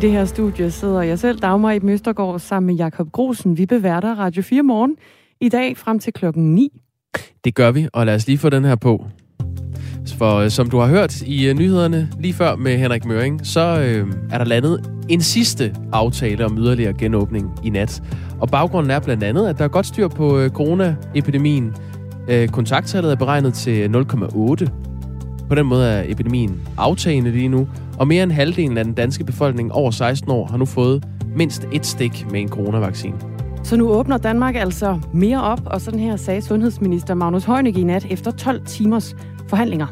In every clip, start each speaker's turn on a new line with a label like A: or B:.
A: Det her studie sidder jeg selv, Dagmar i Møstergaard, sammen med Jakob Grosen. Vi beværter Radio 4 morgen i dag frem til klokken 9.
B: Det gør vi, og lad os lige få den her på. For øh, som du har hørt i øh, nyhederne lige før med Henrik Møring, så øh, er der landet en sidste aftale om yderligere genåbning i nat. Og baggrunden er blandt andet, at der er godt styr på øh, coronaepidemien. Øh, kontakttallet er beregnet til 0,8. På den måde er epidemien aftagende lige nu, og mere end halvdelen af den danske befolkning over 16 år har nu fået mindst et stik med en coronavaccine.
A: Så nu åbner Danmark altså mere op, og sådan her sagde sundhedsminister Magnus Heunicke i nat efter 12 timers forhandlinger.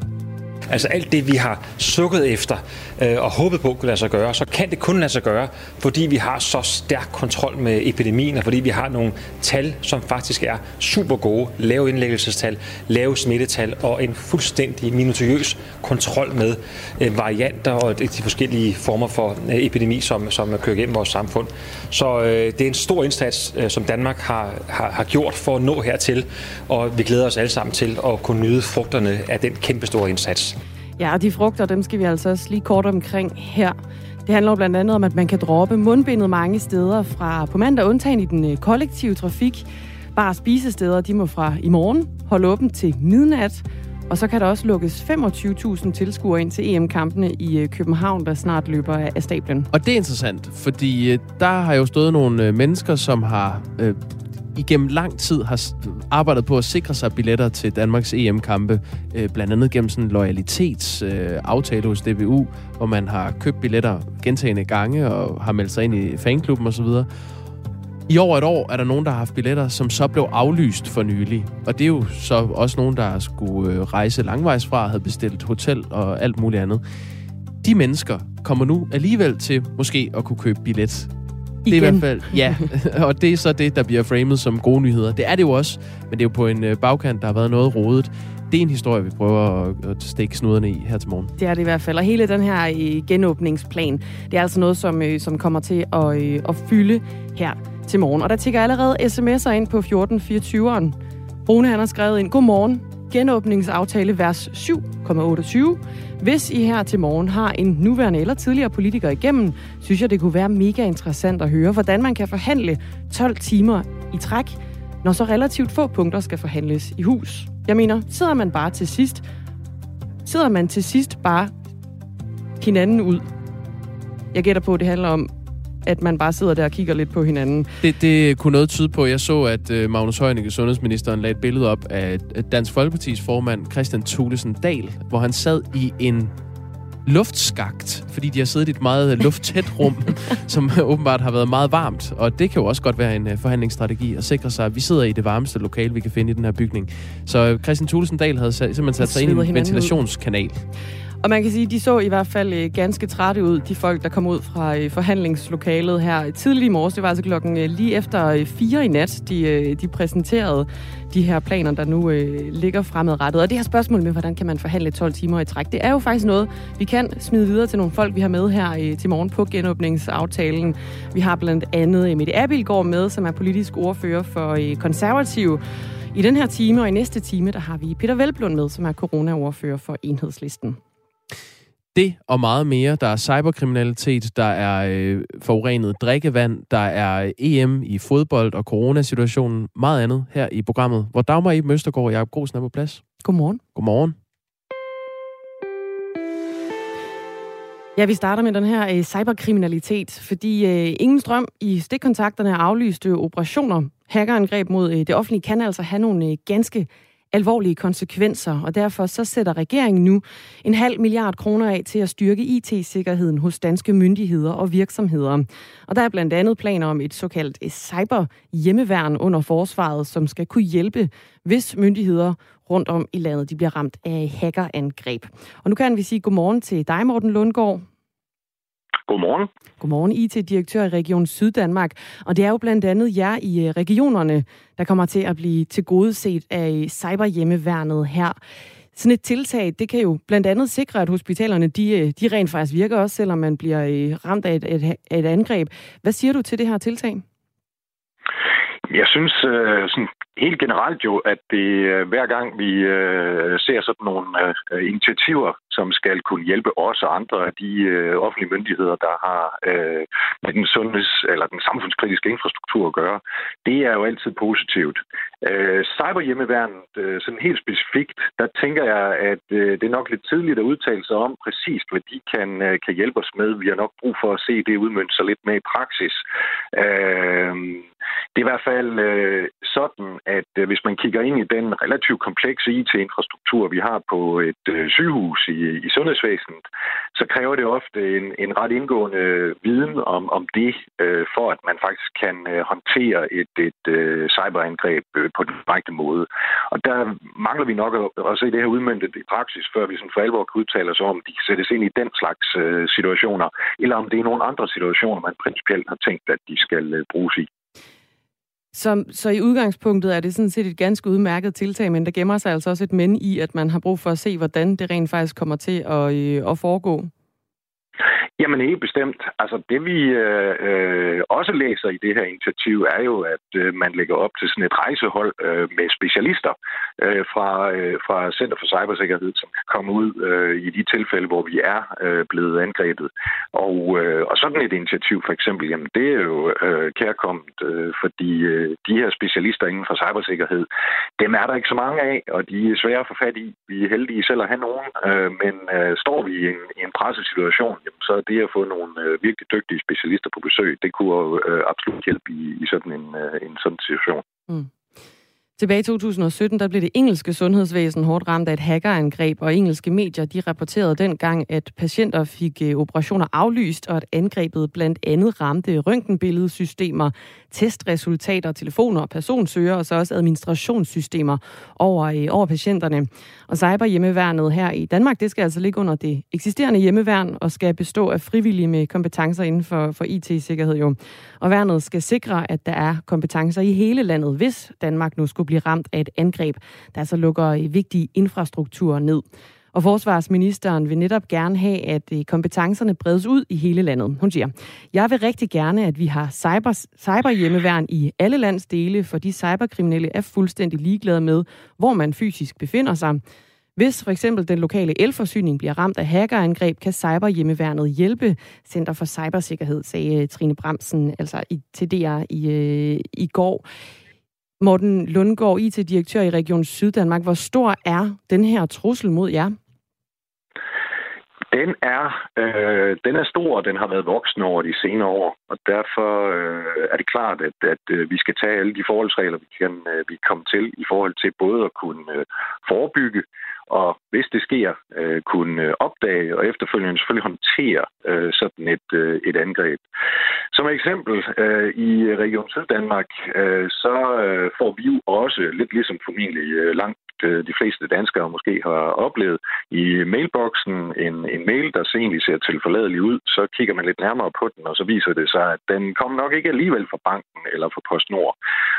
C: Altså alt det, vi har sukket efter øh, og håbet på kunne lade sig gøre, så kan det kun lade sig gøre, fordi vi har så stærk kontrol med epidemien, og fordi vi har nogle tal, som faktisk er super gode. Lave indlæggelsestal, lave smittetal og en fuldstændig minutiøs kontrol med øh, varianter og de forskellige former for øh, epidemi, som, som kører gennem vores samfund. Så øh, det er en stor indsats, øh, som Danmark har, har, har gjort for at nå hertil, og vi glæder os alle sammen til at kunne nyde frugterne af den kæmpe store indsats.
A: Ja, og de frugter, dem skal vi altså også lige kort omkring her. Det handler blandt andet om, at man kan droppe mundbindet mange steder fra på mandag, undtagen i den øh, kollektive trafik. Bare spisesteder, de må fra i morgen holde åbent til midnat. Og så kan der også lukkes 25.000 tilskuere ind til EM-kampene i øh, København, der snart løber af stablen.
B: Og det er interessant, fordi øh, der har jo stået nogle mennesker, som har øh, igennem lang tid har arbejdet på at sikre sig billetter til Danmarks EM-kampe, øh, blandt andet gennem sådan en loyalitetsaftale øh, hos DBU, hvor man har købt billetter gentagende gange og har meldt sig ind i fanklubben osv. I over et år er der nogen, der har haft billetter, som så blev aflyst for nylig. Og det er jo så også nogen, der skulle øh, rejse langvejs fra, havde bestilt hotel og alt muligt andet. De mennesker kommer nu alligevel til måske at kunne købe billet det er i hvert fald, ja. og det er så det, der bliver framet som gode nyheder. Det er det jo også, men det er jo på en øh, bagkant, der har været noget rodet. Det er en historie, vi prøver at, at stikke snuderne i her til morgen.
A: Det er det i hvert fald. Og hele den her øh, genåbningsplan, det er altså noget, som, øh, som kommer til at, at fylde her til morgen. Og der tigger allerede sms'er ind på 1424'eren. Rune han har skrevet ind, Godmorgen, genåbningsaftale vers 7,28. Hvis I her til morgen har en nuværende eller tidligere politiker igennem, synes jeg, det kunne være mega interessant at høre, hvordan man kan forhandle 12 timer i træk, når så relativt få punkter skal forhandles i hus. Jeg mener, sidder man bare til sidst, sidder man til sidst bare hinanden ud. Jeg gætter på, at det handler om at man bare sidder der og kigger lidt på hinanden.
B: Det, det kunne noget tyde på. Jeg så, at uh, Magnus Heunicke, sundhedsministeren, lagde et billede op af Dansk Folkepartis formand, Christian Thulesen Dahl, hvor han sad i en luftskagt, fordi de har siddet i et meget lufttæt rum, som åbenbart har været meget varmt. Og det kan jo også godt være en uh, forhandlingsstrategi at sikre sig, at vi sidder i det varmeste lokale, vi kan finde i den her bygning. Så Christian Thulesen Dahl havde simpelthen sat sig ind i en ventilationskanal.
A: Og man kan sige, at de så i hvert fald øh, ganske trætte ud, de folk, der kom ud fra øh, forhandlingslokalet her øh, tidlig i morges. Det var altså klokken øh, lige efter øh, fire i nat, de, øh, de præsenterede de her planer, der nu øh, ligger fremadrettet. Og det her spørgsmål med, hvordan kan man forhandle 12 timer i træk, det er jo faktisk noget, vi kan smide videre til nogle folk, vi har med her øh, til morgen på genåbningsaftalen. Vi har blandt andet Mette Abilgaard med, som er politisk ordfører for øh, konservative. I den her time og i næste time, der har vi Peter Velblund med, som er coronaordfører for Enhedslisten.
B: Det og meget mere. Der er cyberkriminalitet, der er øh, forurenet drikkevand, der er EM i fodbold og coronasituationen, meget andet her i programmet, hvor Dagmar i Møstergaard og Jacob Grosen er på plads.
A: Godmorgen.
B: Godmorgen.
A: Ja, vi starter med den her øh, cyberkriminalitet, fordi øh, ingen strøm i stikkontakterne aflyste operationer. Hackerangreb mod øh, det offentlige kan altså have nogle øh, ganske alvorlige konsekvenser, og derfor så sætter regeringen nu en halv milliard kroner af til at styrke IT-sikkerheden hos danske myndigheder og virksomheder. Og der er blandt andet planer om et såkaldt cyber-hjemmeværn under forsvaret, som skal kunne hjælpe, hvis myndigheder rundt om i landet de bliver ramt af hackerangreb. Og nu kan vi sige godmorgen til dig, Morten Lundgaard.
D: Godmorgen.
A: Godmorgen, IT-direktør i Region Syddanmark. Og det er jo blandt andet jer i øh, regionerne, der kommer til at blive tilgodeset af cyberhjemmeværnet her. Sådan et tiltag, det kan jo blandt andet sikre, at hospitalerne de, øh, de rent faktisk virker også, selvom man bliver øh, ramt af et, et, et angreb. Hvad siger du til det her tiltag?
D: Jeg synes, sådan helt generelt jo, at det hver gang vi øh, ser sådan nogle øh, initiativer, som skal kunne hjælpe os og andre af de øh, offentlige myndigheder, der har øh, med den sundheds- eller den samfundskritiske infrastruktur at gøre, det er jo altid positivt. Øh, cyberhjemmeværnet, øh, sådan helt specifikt, der tænker jeg, at øh, det er nok lidt tidligt at udtale sig om præcist, hvad de kan, øh, kan hjælpe os med. Vi har nok brug for at se det udmønte sig lidt med i praksis. Øh, det er i hvert fald øh, sådan, at øh, hvis man kigger ind i den relativt komplekse IT-infrastruktur, vi har på et øh, sygehus i, i sundhedsvæsenet, så kræver det ofte en, en ret indgående viden om, om det, øh, for at man faktisk kan øh, håndtere et, et øh, cyberangreb øh, på den korrekte måde. Og der mangler vi nok at, at se det her udmyndtet i praksis, før vi sådan for alvor kan udtale os om, om de kan sættes ind i den slags øh, situationer, eller om det er nogle andre situationer, man principielt har tænkt, at de skal øh, bruges i.
A: Så, så i udgangspunktet er det sådan set et ganske udmærket tiltag, men der gemmer sig altså også et men i, at man har brug for at se, hvordan det rent faktisk kommer til at, øh, at foregå.
D: Jamen helt bestemt. Altså det vi øh, øh, også læser i det her initiativ er jo, at øh, man lægger op til sådan et rejsehold øh, med specialister øh, fra, øh, fra Center for Cybersikkerhed, som kan komme ud øh, i de tilfælde, hvor vi er øh, blevet angrebet. Og, øh, og sådan et initiativ for eksempel, jamen det er jo øh, kærkommet, øh, fordi øh, de her specialister inden for cybersikkerhed, dem er der ikke så mange af, og de er svære at få fat i. Vi er heldige selv at have nogen, øh, men øh, står vi i en, i en pressesituation, jamen, så det at få nogle øh, virkelig dygtige specialister på besøg, det kunne jo øh, absolut hjælpe i, i sådan en, øh, en sådan situation. Mm.
A: Tilbage i 2017, der blev det engelske sundhedsvæsen hårdt ramt af et hackerangreb, og engelske medier de rapporterede dengang, at patienter fik øh, operationer aflyst, og at angrebet blandt andet ramte røntgenbilledsystemer, testresultater, telefoner, personsøger og så også administrationssystemer over, øh, over patienterne. Og cyberhjemmeværnet her i Danmark, det skal altså ligge under det eksisterende hjemmeværn og skal bestå af frivillige med kompetencer inden for, for IT-sikkerhed jo. Og værnet skal sikre, at der er kompetencer i hele landet, hvis Danmark nu skulle blive ramt af et angreb, der så lukker øh, vigtige infrastrukturer ned. Og forsvarsministeren vil netop gerne have, at øh, kompetencerne bredes ud i hele landet. Hun siger, jeg vil rigtig gerne, at vi har cyber, cyberhjemmeværn i alle landsdele, for de cyberkriminelle er fuldstændig ligeglade med, hvor man fysisk befinder sig. Hvis for eksempel den lokale elforsyning bliver ramt af hackerangreb, kan cyberhjemmeværnet hjælpe Center for Cybersikkerhed, sagde Trine Bramsen altså i, til DR i, øh, i går. Morten Lundgaard, IT-direktør i Region Syddanmark. Hvor stor er den her trussel mod jer?
D: Den er, øh, den er stor, og den har været voksende over de senere år, og derfor øh, er det klart, at, at øh, vi skal tage alle de forholdsregler, vi kan øh, vi komme til i forhold til både at kunne øh, forebygge, og hvis det sker, øh, kunne opdage og efterfølgende selvfølgelig håndtere øh, sådan et, øh, et angreb. Som eksempel øh, i Region Syddanmark, øh, så øh, får vi jo også, lidt ligesom formentlig øh, langt øh, de fleste danskere måske har oplevet, i mailboksen en, en mail, der egentlig ser tilforladelig ud, så kigger man lidt nærmere på den, og så viser det sig, at den kom nok ikke alligevel fra banken eller fra PostNord.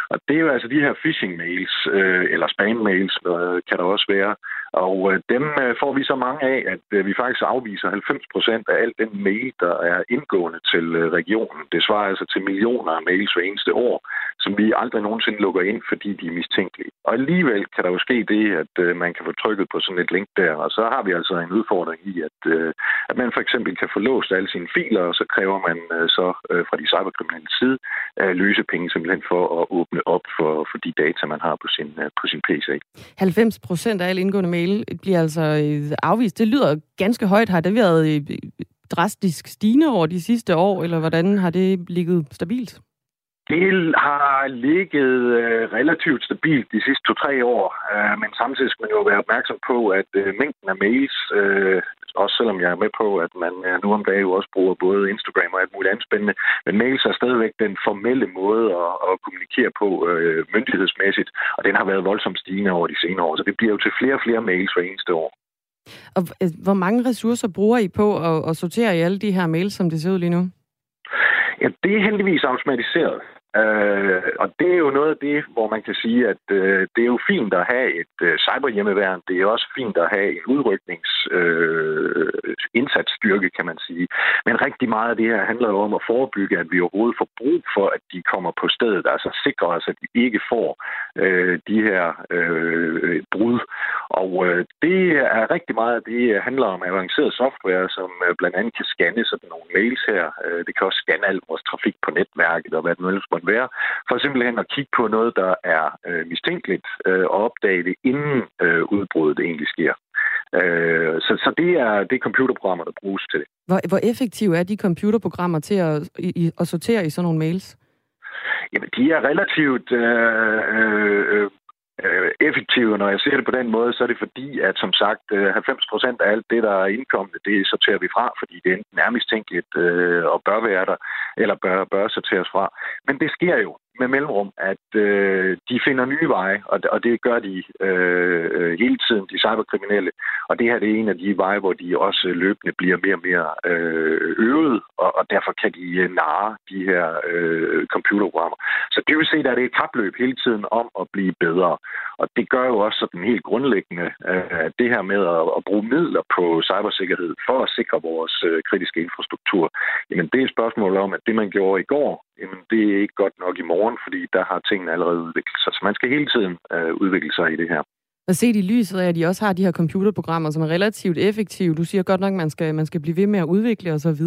D: Og det er jo altså de her phishing-mails, øh, eller spam-mails, øh, kan der også være, og øh, dem øh, får vi så mange af, at øh, vi faktisk afviser 90 procent af alt den mail, der er indgående til øh, regionen. Det svarer altså til millioner af mails hver eneste år, som vi aldrig nogensinde lukker ind, fordi de er mistænkelige. Og alligevel kan der jo ske det, at øh, man kan få trykket på sådan et link der, og så har vi altså en udfordring i, at, øh, at man for eksempel kan få låst alle sine filer, og så kræver man øh, så øh, fra de cyberkriminelle side øh, løse penge simpelthen for at åbne op for, for de data, man har på sin, øh, på sin PC.
A: 90 procent af al indgående mail bliver altså øh, afvist. Det lyder ganske højt. Har det været øh, drastisk stigende over de sidste år, eller hvordan har det ligget stabilt?
D: Det har ligget øh, relativt stabilt de sidste to-tre år, øh, men samtidig skal man jo være opmærksom på, at øh, mængden af mails, også selvom jeg er med på, at man nu om dagen jo også bruger både Instagram og alt muligt andet spændende, men mails er stadigvæk den formelle måde at, at kommunikere på myndighedsmæssigt, og den har været voldsomt stigende over de senere år, så det bliver jo til flere og flere mails hver eneste år.
A: Og hvor mange ressourcer bruger I på at, at sortere i alle de her mails, som det ser ud lige nu?
D: Ja, det er heldigvis automatiseret. Øh, og det er jo noget af det, hvor man kan sige, at øh, det er jo fint at have et øh, cyberhjemmeværn. Det er også fint at have en udrykningsindsatsstyrke, øh, kan man sige. Men rigtig meget af det her handler jo om at forebygge, at vi overhovedet får brug for, at de kommer på stedet. Altså sikre os, at vi ikke får øh, de her øh, brud. Og øh, det er rigtig meget, af det øh, handler om avanceret software, som øh, blandt andet kan scanne sådan nogle mails her. Øh, det kan også scanne al vores trafik på netværket og hvad det nu ellers måtte være. For simpelthen at kigge på noget, der er øh, mistænkeligt øh, og opdage det, inden øh, udbruddet egentlig sker. Øh, så, så det er det computerprogrammer, der bruges til det.
A: Hvor, hvor effektive er de computerprogrammer til at, i, at sortere i sådan nogle mails?
D: Jamen, de er relativt øh, øh, øh, effektive. Når jeg ser det på den måde, så er det fordi, at som sagt, øh, 90 procent af alt det, der er indkommet, det sorterer vi fra, fordi det enten er mistænkeligt øh, og bør være der, eller bør, bør sorteres fra. Men det sker jo med mellemrum, at øh, de finder nye veje, og, og det gør de øh, hele tiden, de cyberkriminelle. Og det her det er en af de veje, hvor de også løbende bliver mere og mere øh, øvet, og, og derfor kan de øh, narre de her øh, computerprogrammer. Så dybest set er det et kapløb hele tiden om at blive bedre. Og det gør jo også sådan helt grundlæggende øh, det her med at, at bruge midler på cybersikkerhed for at sikre vores øh, kritiske infrastruktur. Jamen det er et spørgsmål om, at det man gjorde i går, jamen det er ikke godt nok i morgen, fordi der har tingene allerede udviklet sig. Så man skal hele tiden øh, udvikle sig i det her.
A: Og set i lyset af, at de også har de her computerprogrammer, som er relativt effektive. Du siger godt nok, at man skal, man skal blive ved med at udvikle osv.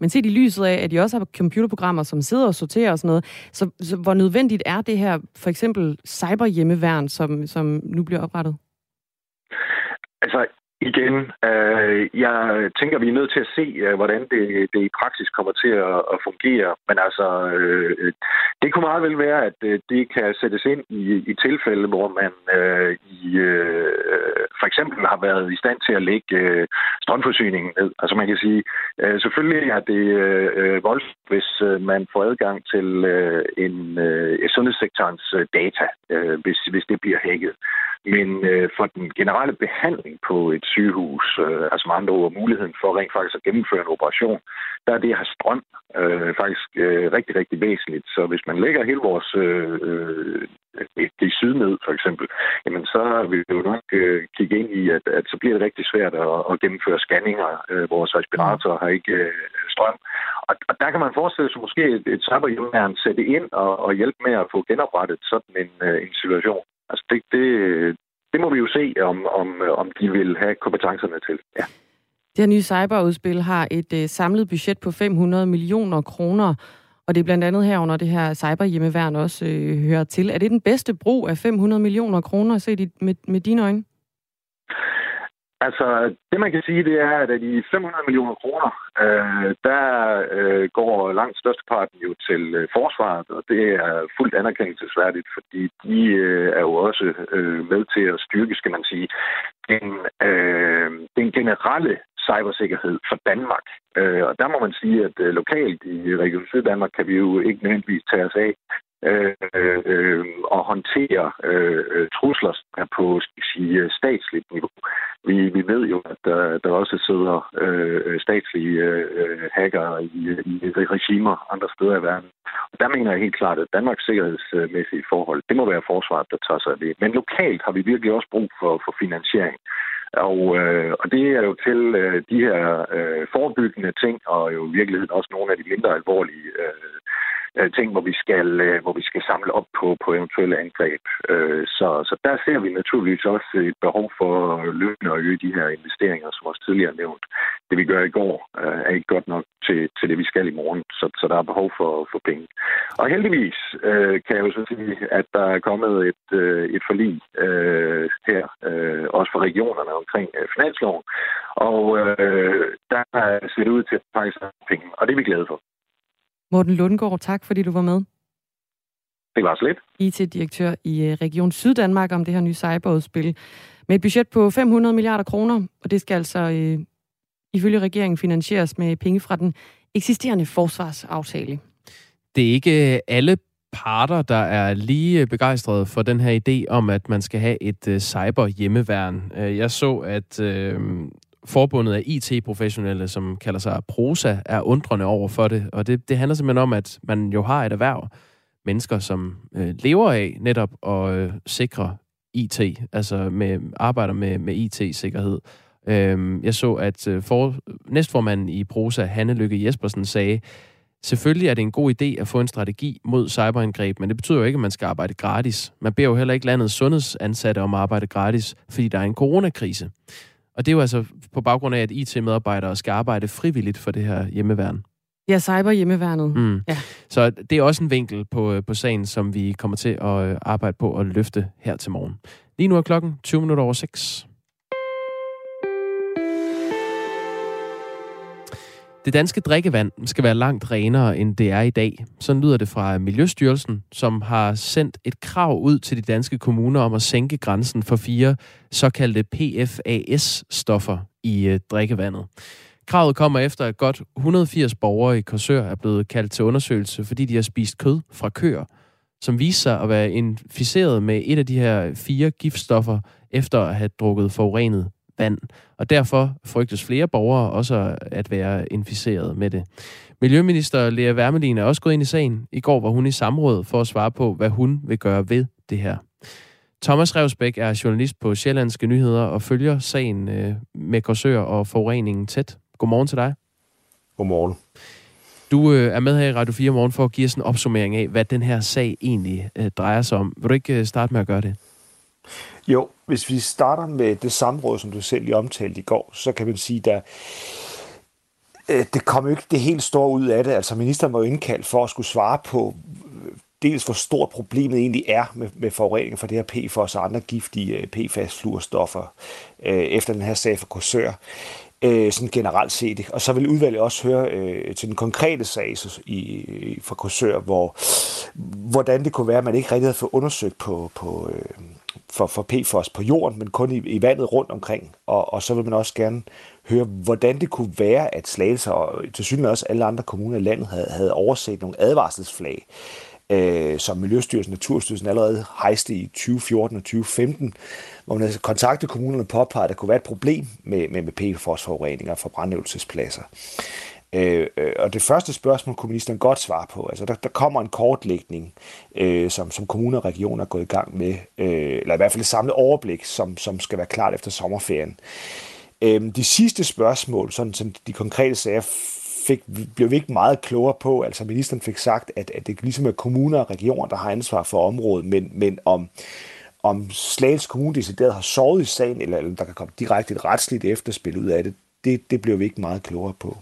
A: Men set i lyset af, at de også har computerprogrammer, som sidder og sorterer og sådan noget, så, så hvor nødvendigt er det her for eksempel cyberhjemmeværn, som, som nu bliver oprettet?
D: Altså, Igen, øh, jeg tænker, vi er nødt til at se, øh, hvordan det, det i praksis kommer til at, at fungere. Men altså, øh, det kunne meget vel være, at øh, det kan sættes ind i, i tilfælde, hvor man øh, i, øh, for eksempel har været i stand til at lægge øh, strømforsyningen ned. Altså man kan sige, øh, selvfølgelig er det øh, øh, voldsomt, hvis øh, man får adgang til øh, en øh, sundhedssektorens øh, data, øh, hvis, hvis det bliver hacket. Men øh, for den generelle behandling på et sygehus, øh, altså med andre ord muligheden for rent faktisk at gennemføre en operation, der er det at have strøm øh, faktisk øh, rigtig, rigtig væsentligt. Så hvis man lægger hele vores øh, øh det syd ned, for eksempel, jamen så vil vi jo nok øh, kigge ind i, at, at så bliver det rigtig svært at, at gennemføre scanninger. Øh, vores respiratorer har ikke øh, strøm. Og, og der kan man forestille sig måske et, et cyberhjemmeværn sætte ind og, og hjælpe med at få genoprettet sådan en, øh, en situation. Altså det, det, det må vi jo se, om, om, om de vil have kompetencerne til. Ja.
A: Det her nye cyberudspil har et øh, samlet budget på 500 millioner kroner, og det er blandt andet herunder det her cyberhjemmeværn også øh, hører til. Er det den bedste brug af 500 millioner kroner set med, med dine øjne?
D: Altså, det man kan sige, det er, at af de 500 millioner kroner, øh, der øh, går langt størsteparten jo til øh, forsvaret, og det er fuldt anerkendelsesværdigt, fordi de øh, er jo også øh, med til at styrke, skal man sige, den, øh, den generelle cybersikkerhed for Danmark. Øh, og der må man sige, at øh, lokalt i Region Syddanmark kan vi jo ikke nødvendigvis tage os af øh, øh, og håndtere øh, øh trusler er på skal sige, øh, statsligt niveau. Vi, vi ved jo, at der, der også sidder øh, statslige øh, hacker i, i regimer andre steder i verden. Og der mener jeg helt klart, at Danmarks sikkerhedsmæssige forhold, det må være forsvaret, der tager sig af det. Men lokalt har vi virkelig også brug for, for finansiering. Og, øh, og det er jo til øh, de her øh, forebyggende ting, og jo i virkeligheden også nogle af de mindre alvorlige øh, øh, ting, hvor vi skal, øh, hvor vi skal samle op på, på eventuelle angreb. Øh, så, så der ser vi naturligvis også et behov for løbende at øge de her investeringer, som også tidligere nævnt. Det vi gør i går øh, er ikke godt nok til, til det, vi skal i morgen, så, så der er behov for, for penge. Og heldigvis øh, kan jeg jo så sige, at der er kommet et, øh, et forlig øh, her, øh, også for regionerne omkring øh, finansloven, og øh, der ser det ud til at faktisk penge, og det er vi glade for.
A: Morten Lundgaard, tak fordi du var med.
D: Det var så lidt.
A: IT-direktør i øh, Region Syddanmark om det her nye cyberudspil. Med et budget på 500 milliarder kroner, og det skal altså øh, ifølge regeringen finansieres med penge fra den eksisterende forsvarsaftale.
B: Det er ikke alle parter, der er lige begejstrede for den her idé om, at man skal have et cyber-hjemmeværn. Jeg så, at øh, forbundet af IT-professionelle, som kalder sig Prosa, er undrende over for det. Og det, det handler simpelthen om, at man jo har et erhverv, mennesker, som øh, lever af netop at øh, sikre IT, altså med, arbejder med, med IT-sikkerhed. Øhm, jeg så, at øh, for, næstformanden i Prosa, Hanne Lykke Jespersen, sagde, Selvfølgelig er det en god idé at få en strategi mod cyberangreb, men det betyder jo ikke, at man skal arbejde gratis. Man beder jo heller ikke landets sundhedsansatte om at arbejde gratis, fordi der er en coronakrise. Og det er jo altså på baggrund af, at IT-medarbejdere skal arbejde frivilligt for det her hjemmeværn.
A: Ja, cyber-hjemmeværnet.
B: Mm.
A: Ja.
B: Så det er også en vinkel på, på sagen, som vi kommer til at øh, arbejde på at løfte her til morgen. Lige nu er klokken 20 minutter over 6. Det danske drikkevand skal være langt renere, end det er i dag. Sådan lyder det fra Miljøstyrelsen, som har sendt et krav ud til de danske kommuner om at sænke grænsen for fire såkaldte PFAS-stoffer i øh, drikkevandet. Kravet kommer efter, at godt 180 borgere i Korsør er blevet kaldt til undersøgelse, fordi de har spist kød fra køer, som viser sig at være inficeret med et af de her fire giftstoffer, efter at have drukket forurenet vand. Og derfor frygtes flere borgere også at være inficeret med det. Miljøminister Lea Wermelin er også gået ind i sagen. I går var hun i samråd for at svare på, hvad hun vil gøre ved det her. Thomas Revsbæk er journalist på Sjællandske Nyheder og følger sagen øh, med Korsør og forureningen tæt. Godmorgen til dig.
E: Godmorgen.
B: Du øh, er med her i Radio 4 morgen for at give os en opsummering af, hvad den her sag egentlig øh, drejer sig om. Vil du ikke øh, starte med at gøre det?
E: Jo, hvis vi starter med det samråd, som du selv lige omtalte i går, så kan man sige, der øh, det kom jo ikke det helt store ud af det. Altså ministeren var jo indkaldt for at skulle svare på dels hvor stort problemet egentlig er med, med forurening for det her PFOS og andre giftige øh, PFAS-fluorstoffer øh, efter den her sag for Korsør øh, sådan generelt set. Og så vil udvalget også høre øh, til den konkrete sag så, i, fra Korsør, hvor, hvordan det kunne være, at man ikke rigtig havde fået undersøgt på, på, øh, for, for PFOS på jorden, men kun i, i vandet rundt omkring. Og, og så vil man også gerne høre, hvordan det kunne være, at Slagelse og til synligheden også alle andre kommuner i landet havde, havde overset nogle advarselsflag, øh, som Miljøstyrelsen og Naturstyrelsen allerede hejste i 2014 og 2015, hvor man altså kontaktede kommunerne påpegede, at der kunne være et problem med, med, med PFOS-forureninger fra brandøvelsespladser. Øh, øh, og det første spørgsmål kunne ministeren godt svare på. Altså, der, der kommer en kortlægning, øh, som, som kommuner og regioner er gået i gang med, øh, eller i hvert fald et samlet overblik, som, som skal være klart efter sommerferien. Øh, de sidste spørgsmål, sådan som de konkrete sager, fik, blev vi ikke meget klogere på. Altså ministeren fik sagt, at, at det ligesom er kommuner og regioner, der har ansvar for området, men, men om, om Slagelse Kommune decideret har sovet i sagen, eller, eller der kan komme direkte et retsligt efterspil ud af det, det, det blev vi ikke meget klogere på.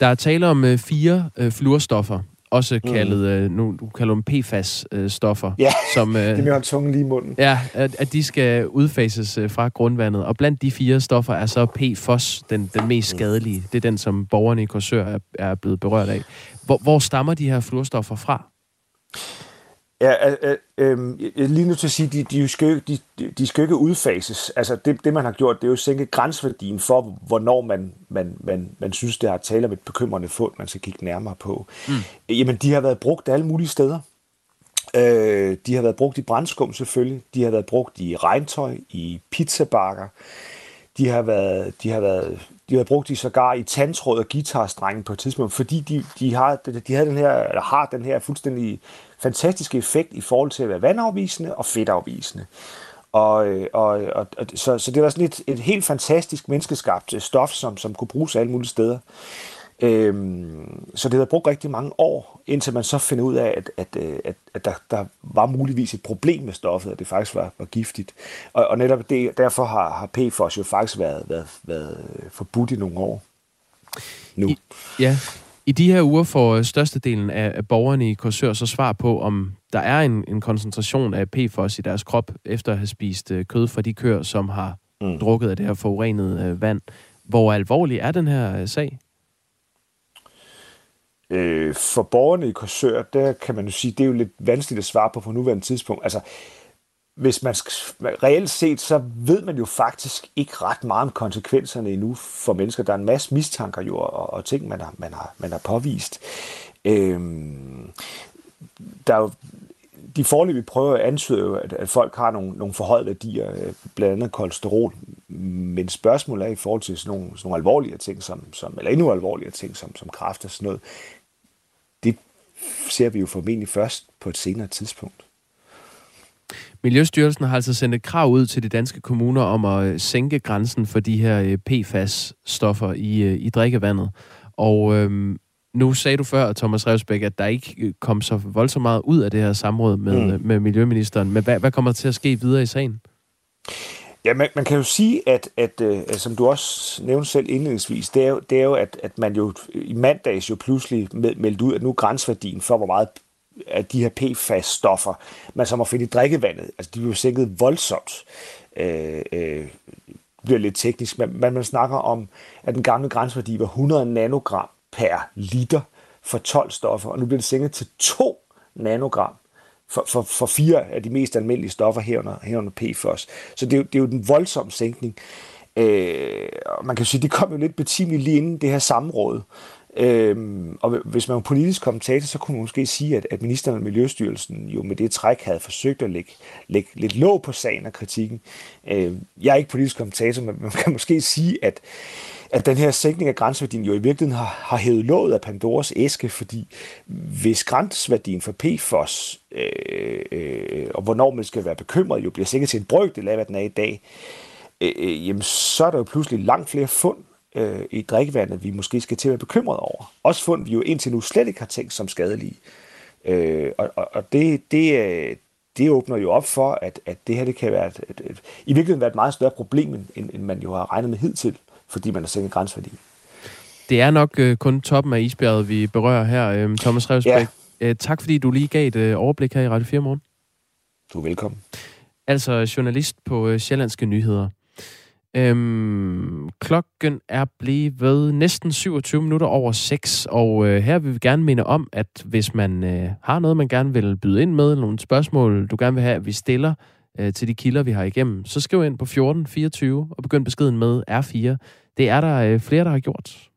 B: Der er tale om øh, fire øh, fluorstoffer, også mm. kaldet, øh, nu du kalder dem PFAS-stoffer.
E: ja, som, øh, det med at tungen lige i munden.
B: Ja, at, at de skal udfases øh, fra grundvandet. Og blandt de fire stoffer er så PFOS den, den mest mm. skadelige. Det er den, som borgerne i Korsør er, er blevet berørt af. Hvor, hvor stammer de her fluorstoffer fra?
E: Ja, øh, øh, lige nu til at sige, de, de, skal, de, de skal ikke udfases. Altså det, det, man har gjort, det er jo at sænke grænsværdien for, hvornår man, man, man, man synes, det har tale om et bekymrende fund, man skal kigge nærmere på. Mm. Jamen, de har været brugt alle mulige steder. Øh, de har været brugt i brændskum selvfølgelig. De har været brugt i regntøj, i pizzabakker. De har været, de har været, de har brugt de sågar i tandtråd og guitarstrengen på et tidspunkt, fordi de, de, har, de havde den her, eller har den her fuldstændig fantastiske effekt i forhold til at være vandafvisende og fedtafvisende. Og, øh, og, og, og så, så det var sådan et, et helt fantastisk menneskeskabt øh, stof, som, som kunne bruges alle mulige steder. Øhm, så det havde brugt rigtig mange år, indtil man så finder ud af, at, at, øh, at, at der, der var muligvis et problem med stoffet, at det faktisk var, var giftigt. Og, og netop det, derfor har, har PFOS jo faktisk været, været, været forbudt i nogle år nu.
B: I, ja, i de her uger får størstedelen af borgerne i Korsør så svar på, om der er en, en koncentration af PFOS i deres krop, efter at have spist øh, kød fra de køer, som har mm. drukket af det her forurenede øh, vand. Hvor alvorlig er den her øh, sag?
E: Øh, for borgerne i Korsør, der kan man jo sige, det er jo lidt vanskeligt at svare på på nuværende tidspunkt. Altså, hvis man reelt set, så ved man jo faktisk ikke ret meget om konsekvenserne endnu for mennesker. Der er en masse mistanker jo, og, og ting, man har, man har, man har påvist. Øhm, der er jo, de forløb, vi prøver at antyde jo, at, at folk har nogle, nogle forhøjet værdier, øh, blandt andet kolesterol. Men spørgsmålet er i forhold til sådan nogle, sådan nogle alvorlige ting, som, som, eller endnu alvorligere ting, som, som kræft og sådan noget. Det ser vi jo formentlig først på et senere tidspunkt.
B: Miljøstyrelsen har altså sendt et krav ud til de danske kommuner om at øh, sænke grænsen for de her øh, PFAS-stoffer i, øh, i drikkevandet. Og øhm, nu sagde du før, Thomas Revsbæk, at der ikke kom så voldsomt meget ud af det her samråd med, mm. med Miljøministeren. Men hvad, hvad kommer der til at ske videre i sagen?
E: Ja, man, man kan jo sige, at, at, at som du også nævnte selv indledningsvis, det er jo, det er jo at, at man jo i mandags jo pludselig meldte ud, at nu grænsværdien for, hvor meget af de her PFAS-stoffer, man så må finde i drikkevandet, altså de bliver sænket voldsomt. Øh, øh, det bliver lidt teknisk, men man, man snakker om, at den gamle grænseværdi var 100 nanogram per liter for 12 stoffer, og nu bliver det sænket til 2 nanogram for, for, for fire af de mest almindelige stoffer herunder, herunder PFOS. Så det er, jo, det er jo den voldsomme sænkning. Øh, man kan sige, det kom jo lidt betimeligt lige inden det her samråd. Øhm, og hvis man var politisk kommentator, så kunne man måske sige, at, at ministeren og Miljøstyrelsen jo med det træk havde forsøgt at lægge, lægge lidt låg på sagen og kritikken. Øhm, jeg er ikke politisk kommentator, men man kan måske sige, at, at den her sænkning af grænseværdien jo i virkeligheden har, har hævet låget af Pandoras æske, fordi hvis grænseværdien for PFOS, øh, øh, og hvornår man skal være bekymret, jo bliver sænket til en brøkdel af, hvad den er i dag, øh, øh, jamen så er der jo pludselig langt flere fund øh, i drikkevandet, vi måske skal til at være bekymret over. Også fund, vi jo indtil nu slet ikke har tænkt som skadelige. Øh, og og, og det, det, det åbner jo op for, at, at det her det kan være et, et, et, i virkeligheden være et meget større problem, end, end man jo har regnet med hidtil fordi man har sænket grænsværdien.
B: Det er nok øh, kun toppen af isbjerget, vi berører her, øh, Thomas Revsbæk. Ja. Øh, tak fordi du lige gav et øh, overblik her i Radio 4 morgen.
E: Du er velkommen.
B: Altså journalist på øh, Sjællandske Nyheder. Øhm, klokken er blevet næsten 27 minutter over 6, og øh, her vil vi gerne minde om, at hvis man øh, har noget, man gerne vil byde ind med, nogle spørgsmål, du gerne vil have, at vi stiller øh, til de kilder, vi har igennem, så skriv ind på 1424 og begynd beskeden med R4. Det er der øh, flere, der har gjort.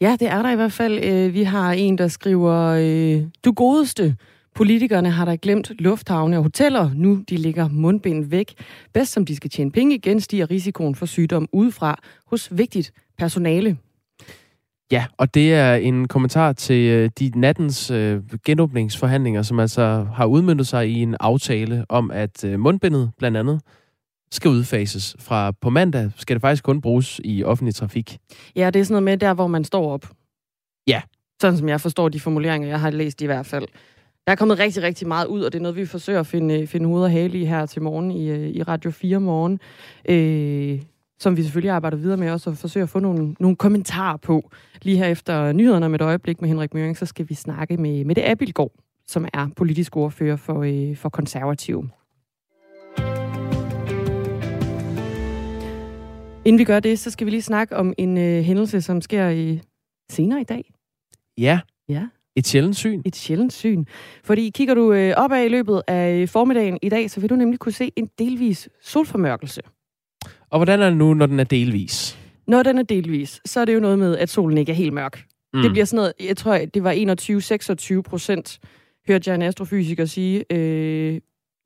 A: Ja, det er der i hvert fald. Øh, vi har en, der skriver, øh, du godeste, Politikerne har da glemt lufthavne og hoteller. Nu de ligger mundbind væk. Bedst som de skal tjene penge igen, stiger risikoen for sygdom udefra hos vigtigt personale.
B: Ja, og det er en kommentar til øh, de nattens øh, genåbningsforhandlinger, som altså har udmyndtet sig i en aftale om, at øh, mundbindet blandt andet skal udfases. Fra på mandag skal det faktisk kun bruges i offentlig trafik.
A: Ja, det er sådan noget med der, hvor man står op.
B: Ja.
A: Sådan som jeg forstår de formuleringer, jeg har læst i hvert fald. Der er kommet rigtig, rigtig meget ud, og det er noget, vi forsøger at finde, finde hoved og hale i her til morgen i, øh, i Radio 4 morgen. Øh, som vi selvfølgelig arbejder videre med også, og forsøger at få nogle, nogle kommentarer på. Lige her efter nyhederne med et øjeblik med Henrik Møring, så skal vi snakke med Mette Abilgaard, som er politisk ordfører for, øh, for konservativ. Inden vi gør det, så skal vi lige snakke om en øh, hændelse, som sker i, senere i dag.
B: Ja.
A: Ja.
B: Et sjældent syn.
A: Et sjældent syn. Fordi kigger du øh, opad i løbet af formiddagen i dag, så vil du nemlig kunne se en delvis solformørkelse.
B: Og hvordan er det nu, når den er delvis?
A: Når den er delvis, så er det jo noget med, at solen ikke er helt mørk. Mm. Det bliver sådan noget, jeg tror, det var 21-26 procent, hørte jeg en astrofysiker sige øh,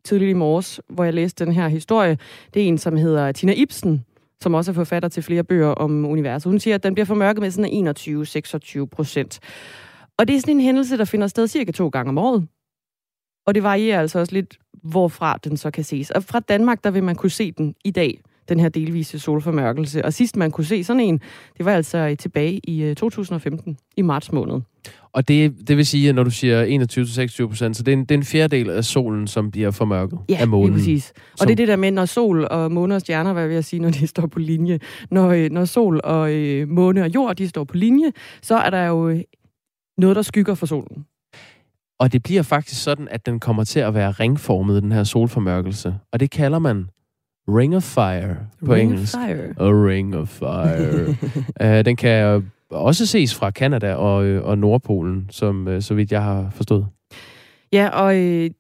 A: tidligt i morges, hvor jeg læste den her historie. Det er en, som hedder Tina Ibsen, som også er forfatter til flere bøger om universet. Hun siger, at den bliver formørket med sådan 21-26 procent. Og det er sådan en hændelse, der finder sted cirka to gange om året. Og det varierer altså også lidt, hvorfra den så kan ses. Og fra Danmark, der vil man kunne se den i dag den her delvise solformørkelse. Og sidst man kunne se sådan en, det var altså tilbage i 2015, øh, i marts måned.
B: Og det, det vil sige, at når du siger 21-26 procent, så det er, en, det er en fjerdedel af solen, som bliver formørket
A: ja,
B: af månen.
A: Ja, præcis. Og som... det er det der med, når sol og måne og stjerner, hvad vil jeg sige, når de står på linje. Når, øh, når sol og øh, måne og jord, de står på linje, så er der jo øh, noget, der skygger for solen.
B: Og det bliver faktisk sådan, at den kommer til at være ringformet, den her solformørkelse. Og det kalder man Ring of Fire på
A: ring
B: engelsk.
A: Of fire.
B: A Ring of Fire. uh, den kan også ses fra Kanada og, øh, og Nordpolen, som uh, så vidt jeg har forstået.
A: Ja, og øh,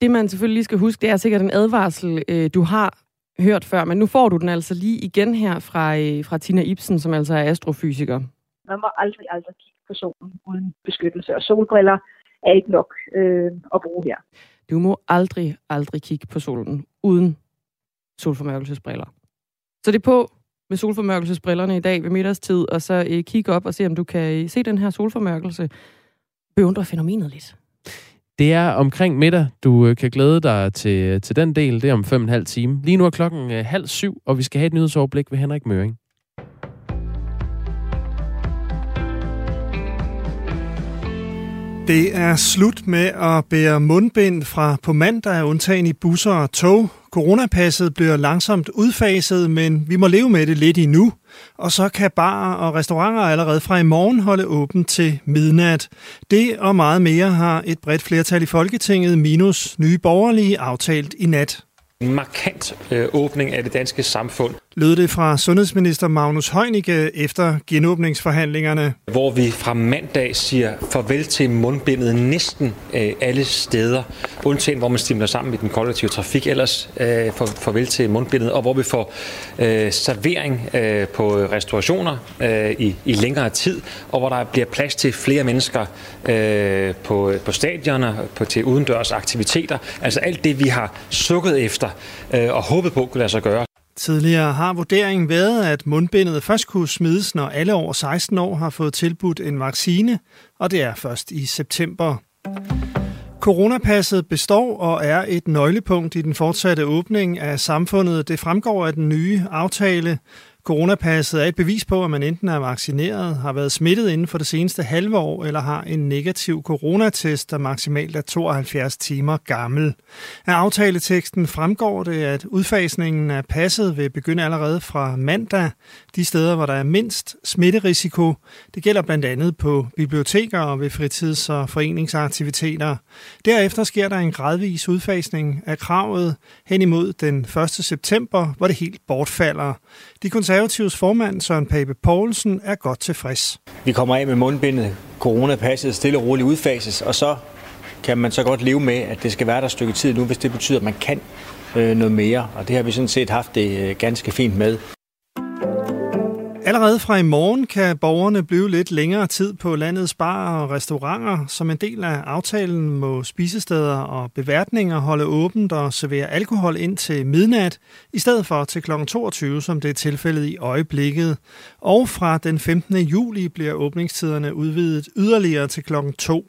A: det man selvfølgelig lige skal huske, det er sikkert en advarsel, øh, du har hørt før, men nu får du den altså lige igen her fra, øh, fra Tina Ibsen, som altså er astrofysiker.
F: Man må aldrig, aldrig kigge på solen uden beskyttelse, og solbriller er ikke nok øh, at bruge her.
A: Du må aldrig, aldrig kigge på solen uden solformørkelsesbriller. Så det er på med solformørkelsesbrillerne i dag ved middagstid, og så øh, kigge op og se, om du kan øh, se den her solformørkelse. Beundre fænomenet lidt.
B: Det er omkring middag. Du øh, kan glæde dig til, til den del. Det er om fem og en halv time. Lige nu er klokken øh, halv syv, og vi skal have et nyhedsoverblik ved Henrik Møring.
G: Det er slut med at bære mundbind fra på mandag, undtagen i busser og tog. Coronapasset bliver langsomt udfaset, men vi må leve med det lidt endnu. Og så kan barer og restauranter allerede fra i morgen holde åbent til midnat. Det og meget mere har et bredt flertal i Folketinget minus nye borgerlige aftalt i nat
C: markant øh, åbning af det danske samfund.
G: Lød det fra sundhedsminister Magnus Heunicke efter genåbningsforhandlingerne.
C: Hvor vi fra mandag siger farvel til mundbindet næsten øh, alle steder, undtagen hvor man stimler sammen i den kollektive trafik, ellers øh, for, farvel til mundbindet, og hvor vi får øh, servering øh, på restaurationer øh, i, i længere tid, og hvor der bliver plads til flere mennesker øh, på, på stadioner, på, til udendørs aktiviteter. Altså alt det, vi har sukket efter øh, og håbet på kunne lade sig gøre.
G: Tidligere har vurderingen været, at mundbindet først kunne smides, når alle over 16 år har fået tilbudt en vaccine, og det er først i september. Coronapasset består og er et nøglepunkt i den fortsatte åbning af samfundet. Det fremgår af den nye aftale. Coronapasset er et bevis på, at man enten er vaccineret, har været smittet inden for det seneste halve år, eller har en negativ coronatest, der maksimalt er 72 timer gammel. Af aftaleteksten fremgår det, at udfasningen af passet vil begynde allerede fra mandag, de steder, hvor der er mindst smitterisiko. Det gælder blandt andet på biblioteker og ved fritids- og foreningsaktiviteter. Derefter sker der en gradvis udfasning af kravet hen imod den 1. september, hvor det helt bortfalder. De konservatives formand Søren Pape Poulsen er godt tilfreds.
H: Vi kommer af med mundbindet, coronapasset stille og roligt udfases, og så kan man så godt leve med, at det skal være der et stykke tid nu, hvis det betyder, at man kan øh, noget mere. Og det har vi sådan set haft det øh, ganske fint med.
G: Allerede fra i morgen kan borgerne blive lidt længere tid på landets barer og restauranter. Som en del af aftalen må spisesteder og beværtninger holde åbent og servere alkohol ind til midnat, i stedet for til kl. 22, som det er tilfældet i øjeblikket. Og fra den 15. juli bliver åbningstiderne udvidet yderligere til kl. 2.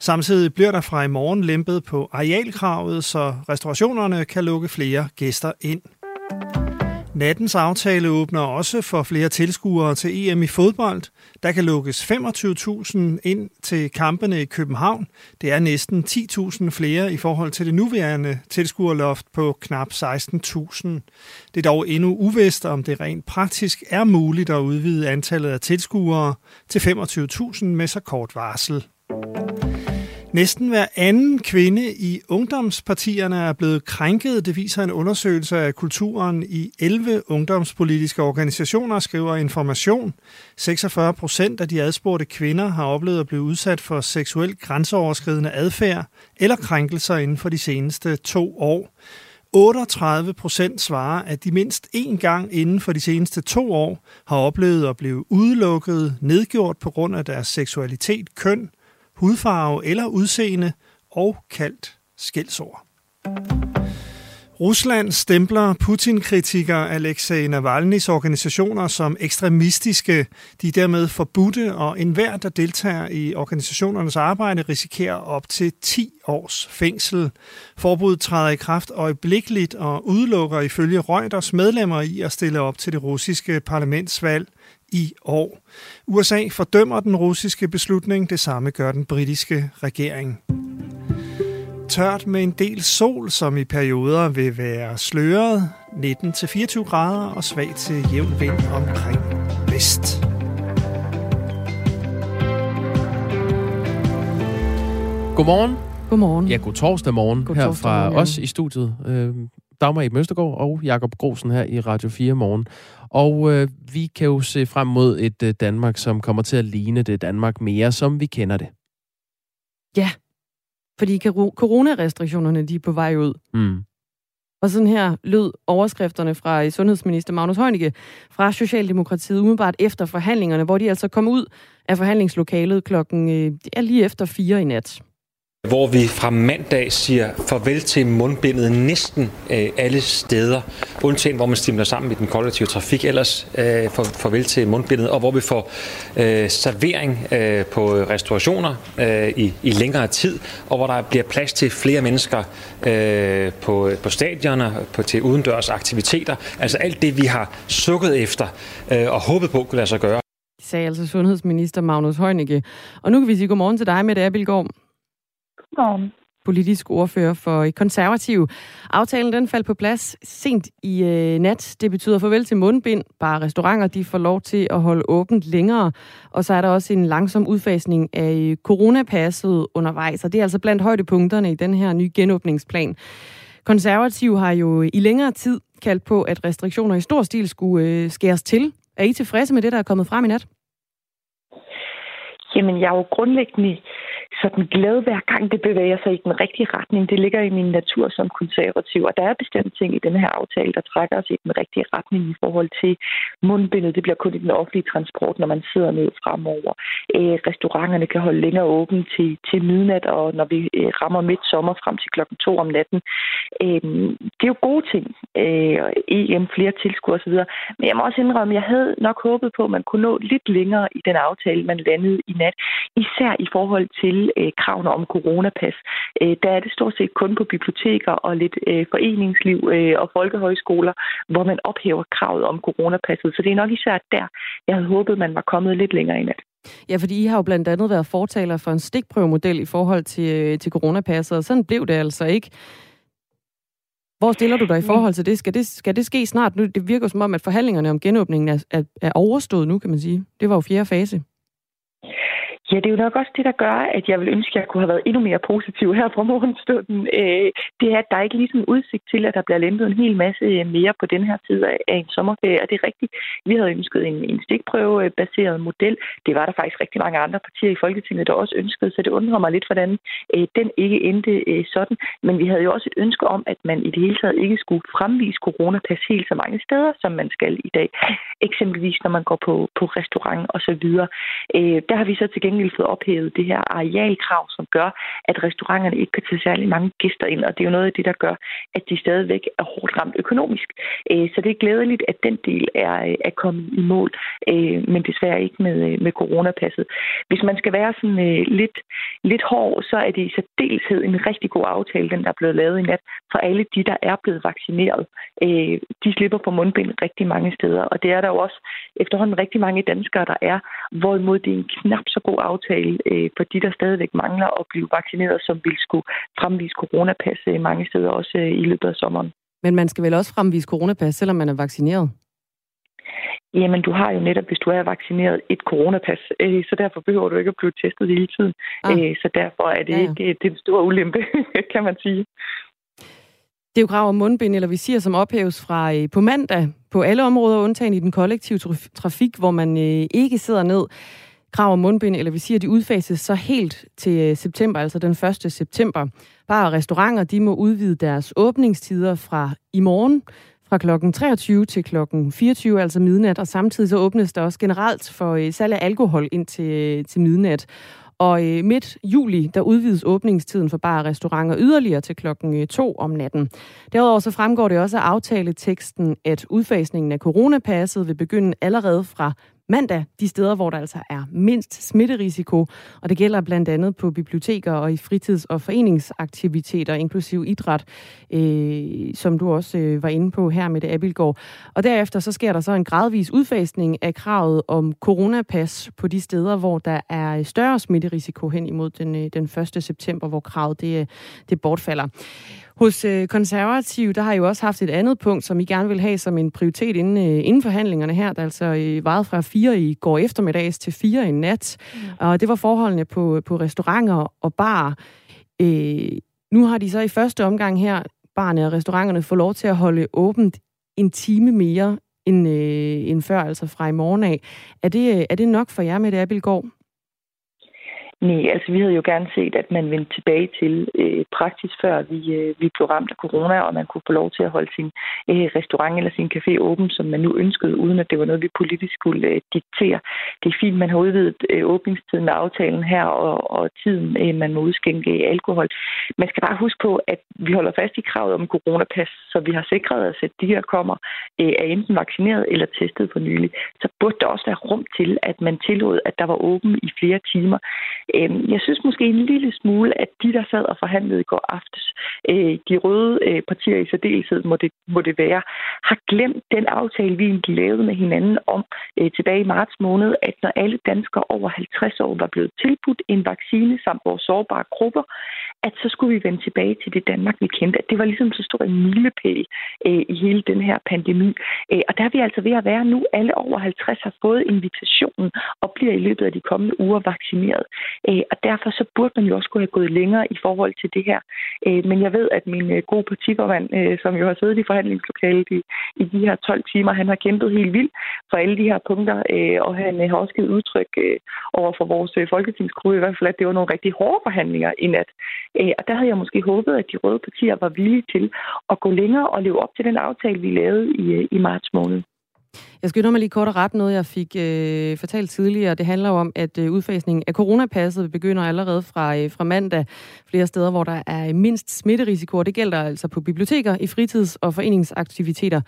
G: Samtidig bliver der fra i morgen lempet på arealkravet, så restaurationerne kan lukke flere gæster ind. Nattens aftale åbner også for flere tilskuere til EM i fodbold. Der kan lukkes 25.000 ind til kampene i København. Det er næsten 10.000 flere i forhold til det nuværende tilskuerloft på knap 16.000. Det er dog endnu uvist, om det rent praktisk er muligt at udvide antallet af tilskuere til 25.000 med så kort varsel. Næsten hver anden kvinde i ungdomspartierne er blevet krænket. Det viser en undersøgelse af kulturen i 11 ungdomspolitiske organisationer, skriver Information. 46 procent af de adspurgte kvinder har oplevet at blive udsat for seksuelt grænseoverskridende adfærd eller krænkelser inden for de seneste to år. 38 procent svarer, at de mindst én gang inden for de seneste to år har oplevet at blive udelukket, nedgjort på grund af deres seksualitet, køn, hudfarve eller udseende og kaldt skældsord. Rusland stempler Putin-kritiker Alexei Navalny's organisationer som ekstremistiske. De er dermed forbudte, og enhver, der deltager i organisationernes arbejde, risikerer op til 10 års fængsel. Forbuddet træder i kraft øjeblikkeligt og udelukker ifølge Reuters medlemmer i at stille op til det russiske parlamentsvalg i år. USA fordømmer den russiske beslutning, det samme gør den britiske regering. Tørt med en del sol, som i perioder vil være sløret, 19-24 grader og svag til jævn vind omkring vest.
B: Godmorgen.
A: Godmorgen.
B: Ja, god torsdag morgen god her torsdag fra morgen, ja. os i studiet. Øh, Dagmar i Møstergaard og Jakob Grosen her i Radio 4 morgen. Og øh, vi kan jo se frem mod et øh, Danmark, som kommer til at ligne det Danmark mere, som vi kender det.
A: Ja, fordi coronarestriktionerne de er på vej ud.
B: Mm.
A: Og sådan her lød overskrifterne fra sundhedsminister Magnus Heunicke fra Socialdemokratiet umiddelbart efter forhandlingerne, hvor de altså kom ud af forhandlingslokalet klokken øh, lige efter fire i nat
C: hvor vi fra mandag siger farvel til mundbindet næsten øh, alle steder, undtagen hvor man stimler sammen i den kollektive trafik, ellers øh, for, farvel til mundbindet, og hvor vi får øh, servering øh, på restaurationer øh, i, i længere tid, og hvor der bliver plads til flere mennesker øh, på, på stadioner, på, til udendørs aktiviteter. Altså alt det, vi har sukket efter øh, og håbet på kunne lade sig gøre.
A: Sagde altså sundhedsminister Magnus Heunicke. Og nu kan vi sige godmorgen til dig, Mette Abildgaard.
I: Godmorgen.
A: Politisk ordfører for konservativ. Aftalen den faldt på plads sent i øh, nat. Det betyder farvel til mundbind. Bare restauranter de får lov til at holde åbent længere. Og så er der også en langsom udfasning af øh, coronapasset undervejs. Og det er altså blandt højdepunkterne i den her nye genåbningsplan. Konservativ har jo i længere tid kaldt på, at restriktioner i stor stil skulle øh, skæres til. Er I tilfredse med det, der er kommet frem i nat?
I: Jamen, jeg er jo grundlæggende sådan glæde hver gang det bevæger sig i den rigtige retning. Det ligger i min natur som konservativ, og der er bestemt ting i den her aftale, der trækker os i den rigtige retning i forhold til mundbindet. Det bliver kun i den offentlige transport, når man sidder ned fremover. Øh, restauranterne kan holde længere åben til, til midnat, og når vi øh, rammer midt sommer frem til klokken to om natten. Øh, det er jo gode ting. Øh, EM, flere tilskuere osv. Men jeg må også indrømme, at jeg havde nok håbet på, at man kunne nå lidt længere i den aftale, man landede i nat. Især i forhold til øh, kravene om coronapas. Øh, der er det stort set kun på biblioteker og lidt øh, foreningsliv øh, og folkehøjskoler, hvor man ophæver kravet om coronapasset. Så det er nok især der, jeg havde håbet, man var kommet lidt længere i nat.
A: Ja, fordi I har jo blandt andet været fortaler for en stikprøvemodel i forhold til, øh, til coronapasset, og sådan blev det altså ikke. Hvor stiller du dig i forhold til det? Skal det, skal det ske snart nu? Det virker som om, at forhandlingerne om genåbningen er, er, er overstået nu, kan man sige. Det var jo fjerde fase.
I: Ja, det er jo nok også det, der gør, at jeg vil ønske, at jeg kunne have været endnu mere positiv her fra morgenstunden. Øh, det er, at der er ligesom udsigt til, at der bliver lempet en hel masse øh, mere på den her tid af, en sommerferie. Og det er rigtigt. Vi havde ønsket en, en stikprøvebaseret model. Det var der faktisk rigtig mange andre partier i Folketinget, der også ønskede, så det undrer mig lidt, hvordan øh, den ikke endte øh, sådan. Men vi havde jo også et ønske om, at man i det hele taget ikke skulle fremvise coronapas helt så mange steder, som man skal i dag. Eksempelvis når man går på, på restaurant og så videre. Øh, der har vi så til gengæld gengæld fået ophævet det her arealkrav, som gør, at restauranterne ikke kan tage særlig mange gæster ind, og det er jo noget af det, der gør, at de stadigvæk er hårdt ramt økonomisk. Øh, så det er glædeligt, at den del er, øh, er kommet i mål, øh, men desværre ikke med, med coronapasset. Hvis man skal være sådan lidt, lidt hård, så er det i særdeleshed en rigtig god aftale, den der er blevet lavet i nat, for alle de, der er blevet vaccineret. De slipper på mundbind rigtig mange steder, og det er der jo også efterhånden rigtig mange danskere, der er, hvorimod det er en knap så god aftale øh, for de, der stadigvæk mangler at blive vaccineret, som vil skulle fremvise coronapas øh, mange steder også øh, i løbet af sommeren.
A: Men man skal vel også fremvise coronapas, selvom man er vaccineret?
I: Jamen, du har jo netop, hvis du er vaccineret, et coronapas, øh, så derfor behøver du ikke at blive testet hele tiden. Ah. Øh, så derfor er det ja, ja. ikke det er en stor ulempe, kan man sige.
A: Det er jo krav om mundbind eller visir, som ophæves fra øh, på mandag på alle områder, undtagen i den kollektive trafik, hvor man øh, ikke sidder ned krav om mundbind eller vi siger, at de udfases så helt til øh, september, altså den 1. september. Bare restauranter, de må udvide deres åbningstider fra i morgen, fra kl. 23 til kl. 24, altså midnat, og samtidig så åbnes der også generelt for øh, salg af alkohol ind til, øh, til midnat. Og midt juli, der udvides åbningstiden for bare restauranter yderligere til klokken 2 om natten. Derudover så fremgår det også af aftaleteksten, at udfasningen af coronapasset vil begynde allerede fra mandag de steder, hvor der altså er mindst smitterisiko. Og det gælder blandt andet på biblioteker og i fritids- og foreningsaktiviteter, inklusiv idræt, øh, som du også øh, var inde på her med det Abilgaard. Og derefter så sker der så en gradvis udfasning af kravet om coronapas på de steder, hvor der er større smitterisiko hen imod den, øh, den 1. september, hvor kravet det, øh, det bortfalder. Hos øh, konservativ, der har I jo også haft et andet punkt, som I gerne vil have som en prioritet inden, øh, inden forhandlingerne her, der altså øh, varede fra fire i går eftermiddags til fire i nat. Mm. Og det var forholdene på, på restauranter og bar. Øh, nu har de så i første omgang her, barne og restauranterne, fået lov til at holde åbent en time mere end, øh, end før, altså fra i morgen af. Er det, er det nok for jer med det, Abildgaard?
I: Nej, altså vi havde jo gerne set, at man vendte tilbage til øh, praksis, før vi, øh, vi blev ramt af corona, og man kunne få lov til at holde sin øh, restaurant eller sin café åben, som man nu ønskede, uden at det var noget, vi politisk skulle øh, diktere. Det er fint, man har udvidet øh, åbningstiden med aftalen her, og, og tiden, øh, man må udskænke alkohol. Man skal bare huske på, at vi holder fast i kravet om coronapas, så vi har sikret os, at de her kommer øh, er enten vaccineret eller testet for nylig. Så burde der også være rum til, at man tillod, at der var åben i flere timer. Øh, jeg synes måske en lille smule, at de, der sad og forhandlede i går aftes, øh, de røde øh, partier i særdeleshed må det, må det være, har glemt den aftale, vi egentlig lavede med hinanden om øh, tilbage i marts måned, at når alle danskere over 50 år var blevet tilbudt en vaccine samt vores sårbare grupper, at så skulle vi vende tilbage til det Danmark, vi kendte. At det var ligesom så stor en milepæl øh, i hele den her pandemi. Øh, og der er vi altså ved at være nu. Alle over 50 har fået invitationen og bliver i løbet af de kommende uger vaccineret. Øh, og derfor så burde man jo også kunne have gået længere i forhold til det her. Øh, men jeg ved, at min øh, gode partiformand, øh, som jo har siddet i forhandlingslokalet i, i de her 12 timer, han har kæmpet helt vildt for alle de her punkter, øh, og han øh, har også givet udtryk øh, over for vores øh, folketingsgruppe, i hvert fald, at det var nogle rigtig hårde forhandlinger i nat. Øh, og der havde jeg måske håbet, at de røde partier var villige til at gå længere og leve op til den aftale, vi lavede i, øh, i marts måned.
A: Jeg skynder mig lige kort og ret noget, jeg fik øh, fortalt tidligere. Det handler om, at øh, udfasningen af coronapasset begynder allerede fra, øh, fra mandag flere steder, hvor der er mindst smitterisiko, og det gælder altså på biblioteker, i fritids- og foreningsaktiviteter.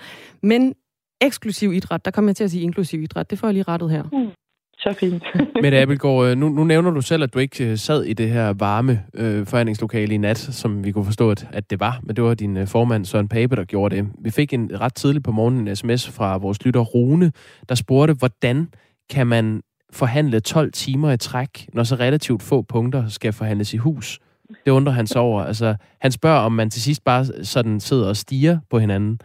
A: Men eksklusiv idræt, der kommer jeg til at sige inklusiv idræt, det får jeg lige rettet her. Mm
I: så fint.
B: Mette Abelgaard, nu, nu nævner du selv, at du ikke øh, sad i det her varme øh, forhandlingslokale i nat, som vi kunne forstå, at, at det var, men det var din øh, formand Søren Pape, der gjorde det. Vi fik en ret tidligt på morgenen en sms fra vores lytter Rune, der spurgte, hvordan kan man forhandle 12 timer i træk, når så relativt få punkter skal forhandles i hus? Det undrer han sig over. Altså, han spørger, om man til sidst bare sådan sidder og stiger på hinanden.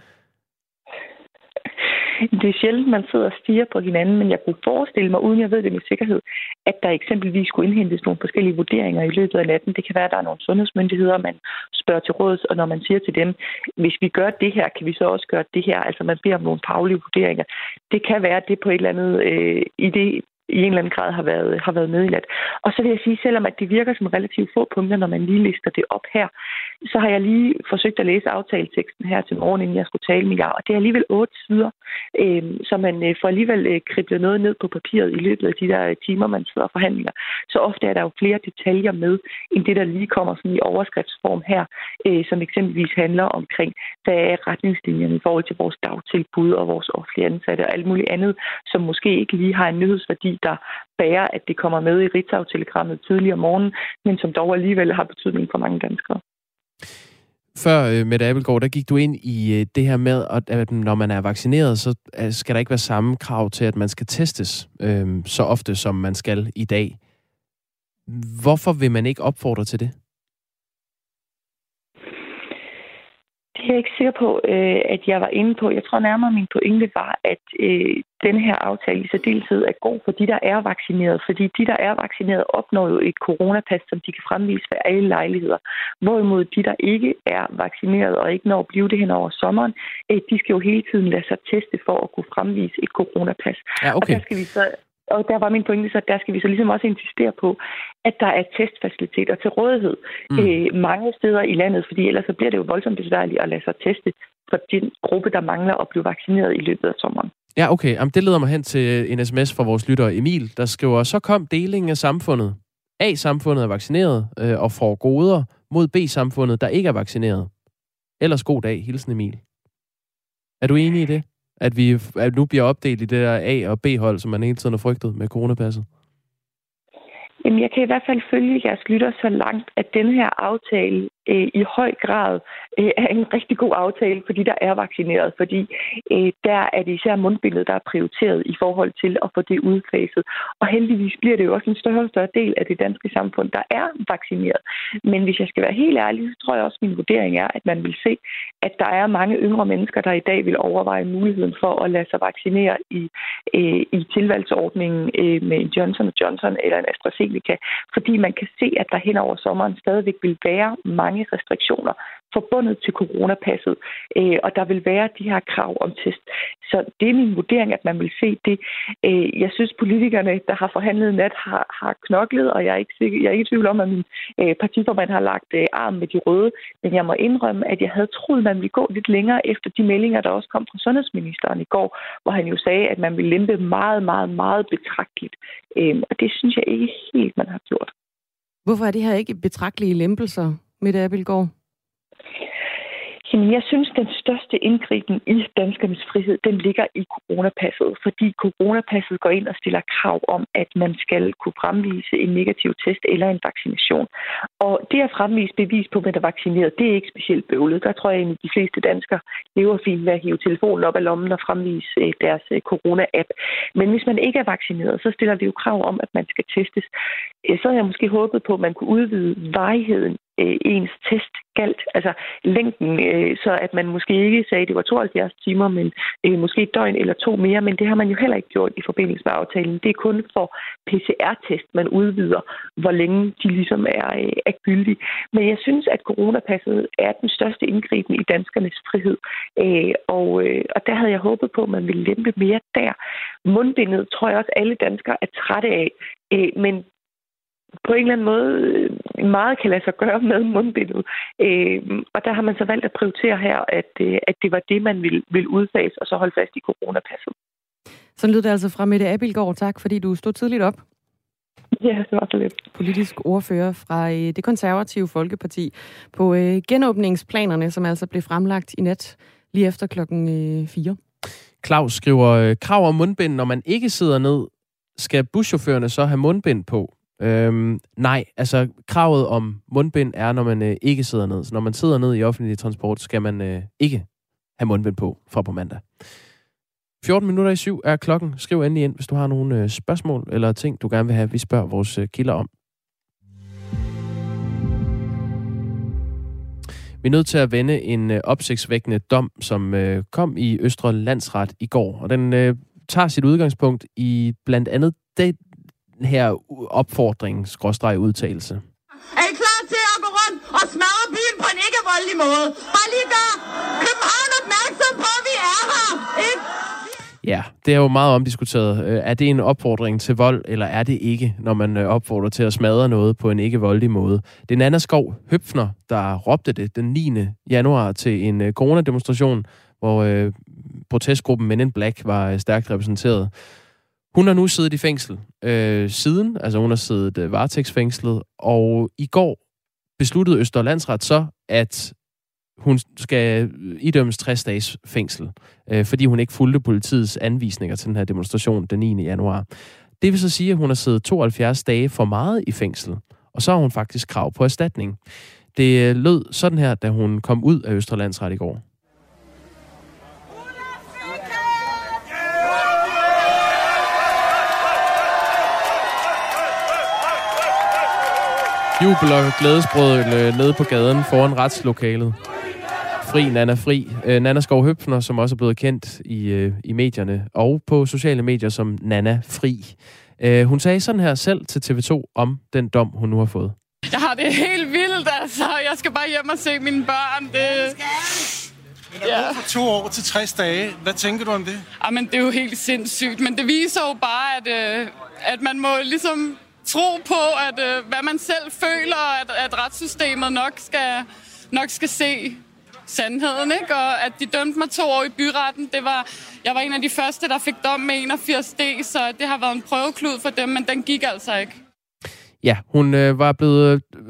I: Det er sjældent, man sidder og stiger på hinanden, men jeg kunne forestille mig, uden jeg ved det med sikkerhed, at der eksempelvis skulle indhentes nogle forskellige vurderinger i løbet af natten. Det kan være, at der er nogle sundhedsmyndigheder, man spørger til råds, og når man siger til dem, hvis vi gør det her, kan vi så også gøre det her. Altså man beder om nogle faglige vurderinger. Det kan være, at det på et eller andet øh, i det i en eller anden grad har været, har været nat. Og så vil jeg sige, selvom at det virker som relativt få punkter, når man lige lister det op her, så har jeg lige forsøgt at læse aftaleteksten her til morgen, inden jeg skulle tale med jer, og det er alligevel otte sider, øh, så man øh, får alligevel øh, kriblet noget ned på papiret i løbet af de der øh, timer, man sidder og forhandler. Så ofte er der jo flere detaljer med, end det, der lige kommer sådan i overskriftsform her, øh, som eksempelvis handler omkring, hvad er retningslinjerne i forhold til vores dagtilbud og vores offentlige ansatte og alt muligt andet, som måske ikke lige har en nyhedsværdi, der bærer, at det kommer med i Ritzau-telegrammet tidligere om morgenen, men som dog alligevel har betydning for mange danskere.
B: Før, øh, Mette Abelgaard, der gik du ind i øh, det her med, at når man er vaccineret, så øh, skal der ikke være samme krav til, at man skal testes øh, så ofte, som man skal i dag. Hvorfor vil man ikke opfordre til det?
I: Det er jeg ikke sikker på, at jeg var inde på. Jeg tror nærmere, min pointe var, at den her aftale i særdeleshed er god for de, der er vaccineret, fordi de, der er vaccineret, opnår jo et coronapas, som de kan fremvise ved alle lejligheder. Hvorimod de, der ikke er vaccineret og ikke når at blive det hen over sommeren, øh, de skal jo hele tiden lade sig teste for at kunne fremvise et coronapas.
B: Ja, okay.
I: Og der skal vi så og der var min pointe, så der skal vi så ligesom også insistere på, at der er testfaciliteter til rådighed mm. øh, mange steder i landet, fordi ellers så bliver det jo voldsomt besværligt at lade sig teste for den gruppe, der mangler at blive vaccineret i løbet af sommeren.
B: Ja, okay. Jamen, det leder mig hen til en sms fra vores lytter Emil, der skriver, så kom delingen af samfundet. A-samfundet er vaccineret øh, og får goder mod B-samfundet, der ikke er vaccineret. Ellers god dag. Hilsen Emil. Er du enig i det? At vi at nu bliver opdelt i det der A- og B-hold, som man hele tiden har frygtet med coronapasset?
I: Jamen, jeg kan i hvert fald følge jeres lytter så langt, at den her aftale øh, i høj grad øh, er en rigtig god aftale for de, der er vaccineret, fordi øh, der er det især mundbindet, der er prioriteret i forhold til at få det udfaset. Og heldigvis bliver det jo også en større og større del af det danske samfund, der er vaccineret. Men hvis jeg skal være helt ærlig, så tror jeg også, at min vurdering er, at man vil se, at der er mange yngre mennesker, der i dag vil overveje muligheden for at lade sig vaccinere i, øh, i tilvalgsordningen øh, med en Johnson Johnson eller en AstraZeneca, fordi man kan se, at der hen over sommeren stadigvæk vil være mange mange restriktioner forbundet til coronapasset, øh, og der vil være de her krav om test. Så det er min vurdering, at man vil se det. Øh, jeg synes, politikerne, der har forhandlet nat, har, har knoklet, og jeg er ikke, sikker, jeg er ikke i tvivl om, at min øh, partiformand har lagt øh, arm med de røde, men jeg må indrømme, at jeg havde troet, man ville gå lidt længere efter de meldinger, der også kom fra sundhedsministeren i går, hvor han jo sagde, at man ville lempe meget, meget, meget betragteligt. Øh, og det synes jeg ikke helt, man har gjort.
A: Hvorfor er det her ikke betragtelige lempelser, Mette Abelgaard?
I: Jamen, jeg synes, den største indgriben i danskernes frihed, den ligger i coronapasset, fordi coronapasset går ind og stiller krav om, at man skal kunne fremvise en negativ test eller en vaccination. Og det at fremvise bevis på, at man er vaccineret, det er ikke specielt bøvlet. Der tror jeg, at de fleste danskere lever fint ved at hive telefonen op af lommen og fremvise eh, deres eh, corona-app. Men hvis man ikke er vaccineret, så stiller det jo krav om, at man skal testes. Eh, så havde jeg måske håbet på, at man kunne udvide varigheden øh, ens test galt, altså længden, øh, så at man måske ikke sagde, at det var 72 timer, men øh, måske et døgn eller to mere, men det har man jo heller ikke gjort i forbindelse med aftalen. Det er kun for PCR-test, man udvider, hvor længe de ligesom er, øh, er gyldige. Men jeg synes, at coronapasset er den største indgriben i danskernes frihed, øh, og, øh, og der havde jeg håbet på, at man ville lempe mere der. Mundbindet tror jeg også, alle danskere er trætte af, øh, men på en eller anden måde øh, meget kan lade sig gøre med mundbindet. Øh, og der har man så valgt at prioritere her, at, øh, at det var det, man ville, ville udfase, og så holde fast i coronapasset.
A: Så lyder det altså fra Mette Abelgaard. Tak, fordi du stod tidligt op.
I: Ja, det var så lidt.
A: Politisk ordfører fra øh, det konservative Folkeparti på øh, genåbningsplanerne, som altså blev fremlagt i nat lige efter klokken 4.
B: Claus skriver, krav om mundbind, når man ikke sidder ned, skal buschaufførerne så have mundbind på? Øhm, nej, altså kravet om mundbind er, når man øh, ikke sidder ned. Så når man sidder ned i offentlig transport, skal man øh, ikke have mundbind på fra på mandag. 14 minutter i syv er klokken. Skriv endelig ind, hvis du har nogle øh, spørgsmål eller ting, du gerne vil have, vi spørger vores øh, kilder om. Vi er nødt til at vende en øh, opsigtsvækkende dom, som øh, kom i Østre Landsret i går. Og den øh, tager sit udgangspunkt i blandt andet det, her opfordring, skråstreg udtalelse.
J: Er I klar til at gå rundt og smadre byen på en ikke-voldelig måde? Bare lige gør København opmærksom på, at vi er her, ikke?
B: Ja, det er jo meget omdiskuteret. Øh, er det en opfordring til vold, eller er det ikke, når man øh, opfordrer til at smadre noget på en ikke-voldelig måde? Det er Nana Skov Høpfner, der råbte det den 9. januar til en øh, coronademonstration, hvor øh, protestgruppen Men in Black var stærkt repræsenteret. Hun har nu siddet i fængsel øh, siden, altså hun har siddet øh, varetægtsfængslet, og i går besluttede Østerlandsret så, at hun skal øh, idømmes 60 dages fængsel, øh, fordi hun ikke fulgte politiets anvisninger til den her demonstration den 9. januar. Det vil så sige, at hun har siddet 72 dage for meget i fængsel, og så har hun faktisk krav på erstatning. Det øh, lød sådan her, da hun kom ud af Østerlandsret i går. Jubel og glædesbrød øh, nede på gaden foran retslokalet. Fri Nana Fri. Øh, Nana Skov Høbner, som også er blevet kendt i, øh, i medierne og på sociale medier som Nana Fri. hun sagde sådan her selv til TV2 om den dom, hun nu har fået.
K: Jeg har det helt vildt, altså. Jeg skal bare hjem og se mine børn. Det...
L: Men er ja. fra to år til 60 dage. Hvad tænker du om det?
K: Jamen, det er jo helt sindssygt. Men det viser jo bare, at, at man må ligesom tro på, at øh, hvad man selv føler, at, at retssystemet nok skal, nok skal se sandheden, ikke? Og at de dømte mig to år i byretten, det var, jeg var en af de første, der fik dom med 81D, så det har været en prøveklud for dem, men den gik altså ikke.
B: Ja, hun øh, var blevet øh,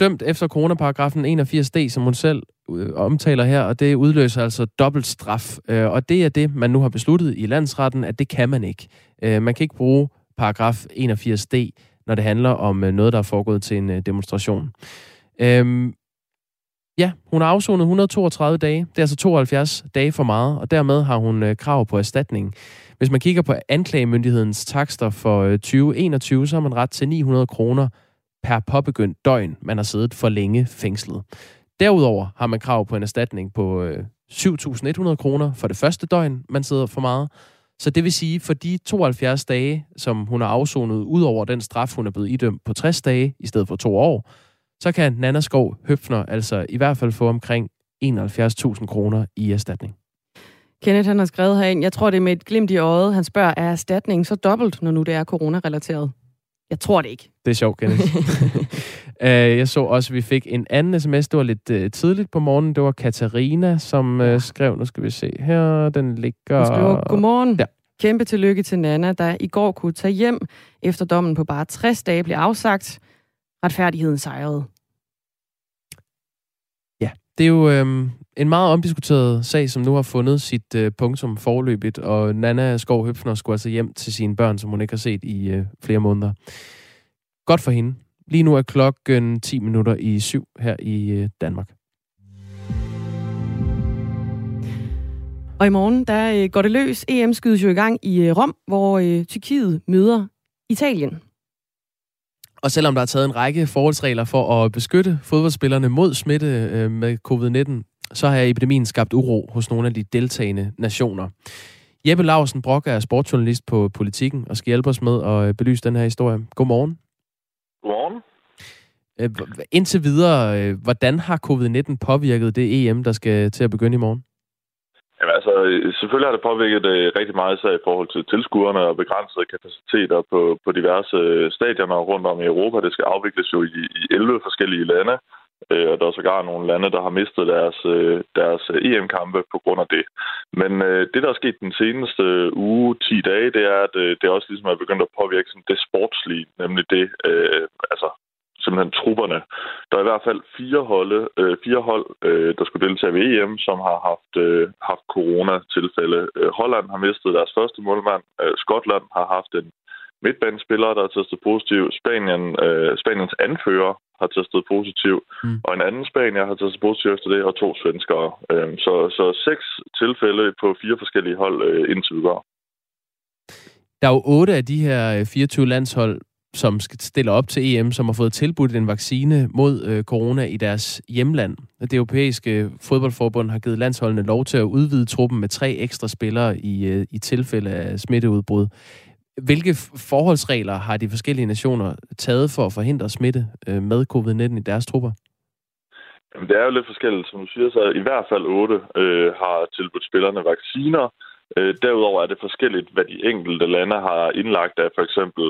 B: dømt efter coronaparagrafen 81D, som hun selv øh, omtaler her, og det udløser altså dobbelt straf. Øh, og det er det, man nu har besluttet i landsretten, at det kan man ikke. Øh, man kan ikke bruge paragraf 81D når det handler om øh, noget, der er foregået til en øh, demonstration. Øhm, ja, hun har afsonet 132 dage. Det er altså 72 dage for meget, og dermed har hun øh, krav på erstatning. Hvis man kigger på anklagemyndighedens takster for 2021, så har man ret til 900 kroner per påbegyndt døgn, man har siddet for længe fængslet. Derudover har man krav på en erstatning på 7.100 kroner for det første døgn, man sidder for meget, så det vil sige, for de 72 dage, som hun har afsonet, ud over den straf, hun er blevet idømt på 60 dage i stedet for to år, så kan Nana Skov Høfner altså i hvert fald få omkring 71.000 kroner i erstatning.
A: Kenneth han har skrevet herind, jeg tror det er med et glimt i øjet. Han spørger, er erstatningen så dobbelt, når nu det er coronarelateret? Jeg tror det ikke.
B: Det er sjovt, Kenneth. uh, jeg så også, at vi fik en anden sms. Det var lidt uh, tidligt på morgenen. Det var Katarina, som uh, skrev, nu skal vi se her, den ligger...
A: Hun skriver, godmorgen.
B: Ja.
A: Kæmpe tillykke til Nana, der i går kunne tage hjem, efter dommen på bare 60 dage blev afsagt. Retfærdigheden sejrede.
B: Ja, det er jo øhm, en meget omdiskuteret sag, som nu har fundet sit øh, punktum forløbigt, og Nana Skov Høfner skulle altså hjem til sine børn, som hun ikke har set i øh, flere måneder. Godt for hende. Lige nu er klokken 10 minutter i syv her i øh, Danmark.
A: Og i morgen, der øh, går det løs. EM skydes jo i gang i øh, Rom, hvor Tyrkiet møder Italien.
B: Og selvom der er taget en række forholdsregler for at beskytte fodboldspillerne mod smitte med covid-19, så har epidemien skabt uro hos nogle af de deltagende nationer. Jeppe Lausen Brock er sportsjournalist på Politiken og skal hjælpe os med at belyse den her historie. Godmorgen.
M: Godmorgen.
B: Øh, indtil videre, øh, hvordan har covid-19 påvirket det EM, der skal til at begynde i morgen?
M: Jamen, altså, selvfølgelig har det påvirket det rigtig meget, især i forhold til tilskuerne og begrænsede kapaciteter på, på diverse stadioner rundt om i Europa. Det skal afvikles jo i, i 11 forskellige lande, øh, og der er sågar nogle lande, der har mistet deres, øh, deres øh, EM-kampe på grund af det. Men øh, det, der er sket den seneste øh, uge, 10 dage, det er, at øh, det også ligesom er begyndt at påvirke sådan det sportslige, nemlig det, øh, altså simpelthen trupperne. Der er i hvert fald fire, holde, øh, fire hold, øh, der skulle deltage ved EM, som har haft, øh, haft corona-tilfælde. Øh, Holland har mistet deres første målmand. Øh, Skotland har haft en midtbanespiller, der har testet positiv. Spanien, øh, Spaniens anfører har testet positiv, mm. og en anden spanier har testet positiv efter det, og to svenskere. Øh, så, så seks tilfælde på fire forskellige hold øh, indtil videre.
B: Der er jo otte af de her 24 landshold, som skal stille op til EM, som har fået tilbudt en vaccine mod øh, corona i deres hjemland. Det europæiske fodboldforbund har givet landsholdene lov til at udvide truppen med tre ekstra spillere i, øh, i tilfælde af smitteudbrud. Hvilke forholdsregler har de forskellige nationer taget for at forhindre smitte øh, med covid-19 i deres trupper?
M: Jamen, det er jo lidt forskelligt. Som du siger, så i hvert fald otte øh, har tilbudt spillerne vacciner. Øh, derudover er det forskelligt, hvad de enkelte lande har indlagt af for eksempel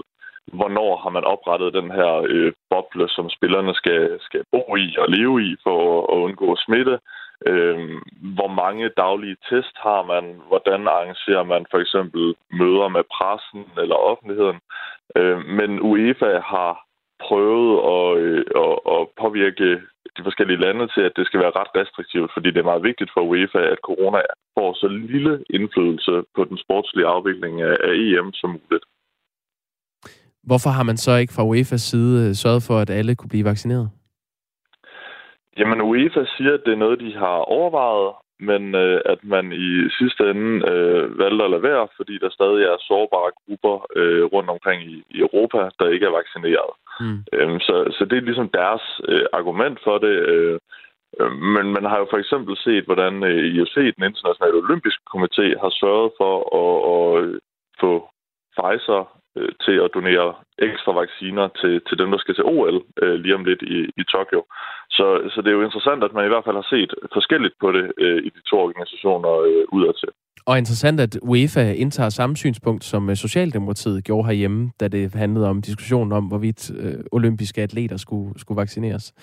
M: hvornår har man oprettet den her øh, boble, som spillerne skal, skal bo i og leve i for at, undgå smitte. Øh, hvor mange daglige test har man? Hvordan arrangerer man for eksempel møder med pressen eller offentligheden? Øh, men UEFA har prøvet at, øh, at, at påvirke de forskellige lande til, at det skal være ret restriktivt, fordi det er meget vigtigt for UEFA, at corona får så lille indflydelse på den sportslige afvikling af, af EM som muligt.
B: Hvorfor har man så ikke fra UEFA's side øh, sørget for, at alle kunne blive vaccineret?
M: Jamen, UEFA siger, at det er noget, de har overvejet, men øh, at man i sidste ende øh, valgte at lade være, fordi der stadig er sårbare grupper øh, rundt omkring i, i Europa, der ikke er vaccineret. Mm. Øhm, så, så det er ligesom deres øh, argument for det. Øh, øh men man har jo for eksempel set, hvordan øh, IOC, den internationale olympiske komité, har sørget for at, at få Pfizer øh, til at donere ekstra vacciner til, til dem, der skal til OL øh, lige om lidt i, i Tokyo. Så, så det er jo interessant, at man i hvert fald har set forskelligt på det øh, i de to organisationer øh, udadtil.
B: Og interessant, at UEFA indtager samme synspunkt, som øh, Socialdemokratiet gjorde herhjemme, da det handlede om diskussionen om, hvorvidt øh, olympiske atleter skulle, skulle vaccineres.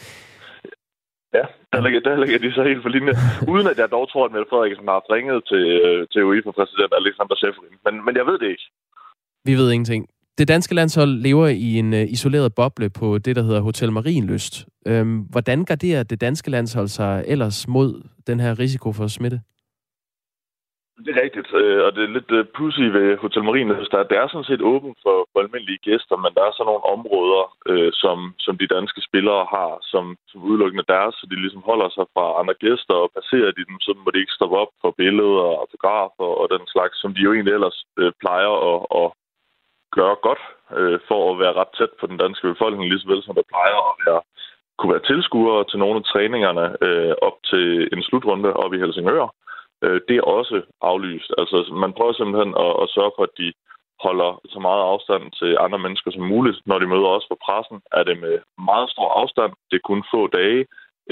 M: Ja, der ligger, der ligger de så helt for linje. Uden at jeg dog tror, at Mette Frederiksen har ringet til, øh, til UEFA-præsident Alexander Seferin. Men, men jeg ved det ikke.
B: Vi ved ingenting. Det danske landshold lever i en øh, isoleret boble på det, der hedder Hotel Marienlyst. Øhm, hvordan garderer det danske landshold sig ellers mod den her risiko for smitte?
M: Det er rigtigt, øh, og det er lidt øh, pussy ved Hotel Marienlyst, at det er sådan set åbent for, for almindelige gæster, men der er så nogle områder, øh, som, som de danske spillere har, som, som udelukkende deres, så de ligesom holder sig fra andre gæster, og passerer de dem, så må de ikke stoppe op for billeder og autografer og den slags, som de jo egentlig ellers øh, plejer at, at gøre godt øh, for at være ret tæt på den danske befolkning, lige så vel som der plejer at være, kunne være tilskuere til nogle af træningerne øh, op til en slutrunde op i Helsingør. Øh, det er også aflyst. Altså, man prøver simpelthen at, at sørge for, at de holder så meget afstand til andre mennesker som muligt. Når de møder os på pressen, er det med meget stor afstand. Det er kun få dage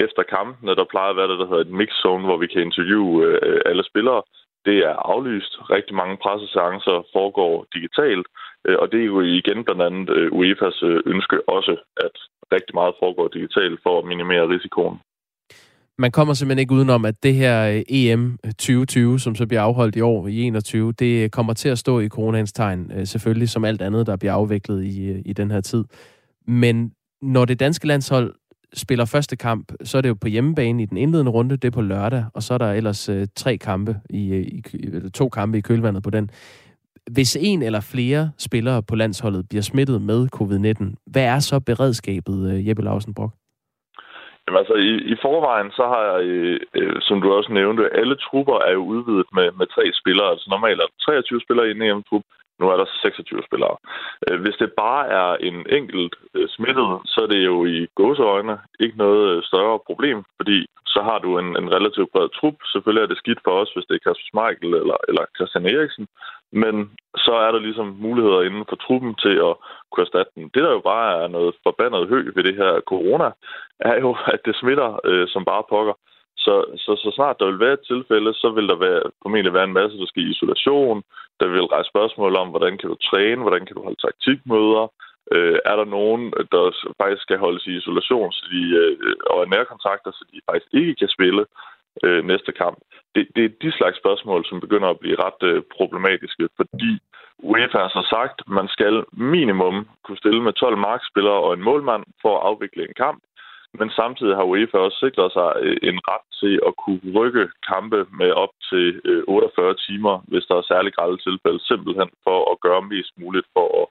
M: efter kampene. Der plejer at være det, der hedder et mix zone, hvor vi kan interviewe øh, alle spillere. Det er aflyst. Rigtig mange presseseancer foregår digitalt, øh, og det er jo igen blandt andet øh, UEFA's øh, ønske også, at rigtig meget foregår digitalt for at minimere risikoen
B: man kommer simpelthen ikke udenom, at det her EM 2020, som så bliver afholdt i år i 21, det kommer til at stå i coronaens tegn, selvfølgelig som alt andet, der bliver afviklet i, i den her tid. Men når det danske landshold spiller første kamp, så er det jo på hjemmebane i den indledende runde, det er på lørdag, og så er der ellers øh, tre kampe, i, øh, i, eller to kampe i kølvandet på den. Hvis en eller flere spillere på landsholdet bliver smittet med covid-19, hvad er så beredskabet, øh, Jeppe Lausen Brock?
M: Jamen altså, i, i forvejen, så har jeg, øh, øh, som du også nævnte, alle trupper er jo udvidet med, med tre spillere. Altså normalt er der 23 spillere i en EM-trup, nu er der 26 spillere. Øh, hvis det bare er en enkelt øh, smittet, så er det jo i gåseøjne ikke noget øh, større problem, fordi så har du en, en relativt bred trup. Selvfølgelig er det skidt for os, hvis det er Kasper Schmeichel eller, eller Christian Eriksen, men så er der ligesom muligheder inden for truppen til at kunne erstatte den. Det, der jo bare er noget forbandet hø ved det her corona, er jo, at det smitter øh, som bare pokker. Så, så, så snart der vil være et tilfælde, så vil der være, formentlig være en masse, der skal i isolation. Der vil rejse spørgsmål om, hvordan kan du træne, hvordan kan du holde taktikmøder. Øh, er der nogen, der faktisk skal holdes i isolation så de, øh, og er nærkontakter, så de faktisk ikke kan spille øh, næste kamp? Det, det er de slags spørgsmål, som begynder at blive ret øh, problematiske, fordi UEFA har så sagt, at man skal minimum kunne stille med 12 markspillere og en målmand for at afvikle en kamp. Men samtidig har UEFA også sikret sig øh, en ret til at kunne rykke kampe med op til øh, 48 timer, hvis der er særlig grælde tilfælde, simpelthen for at gøre mest muligt for at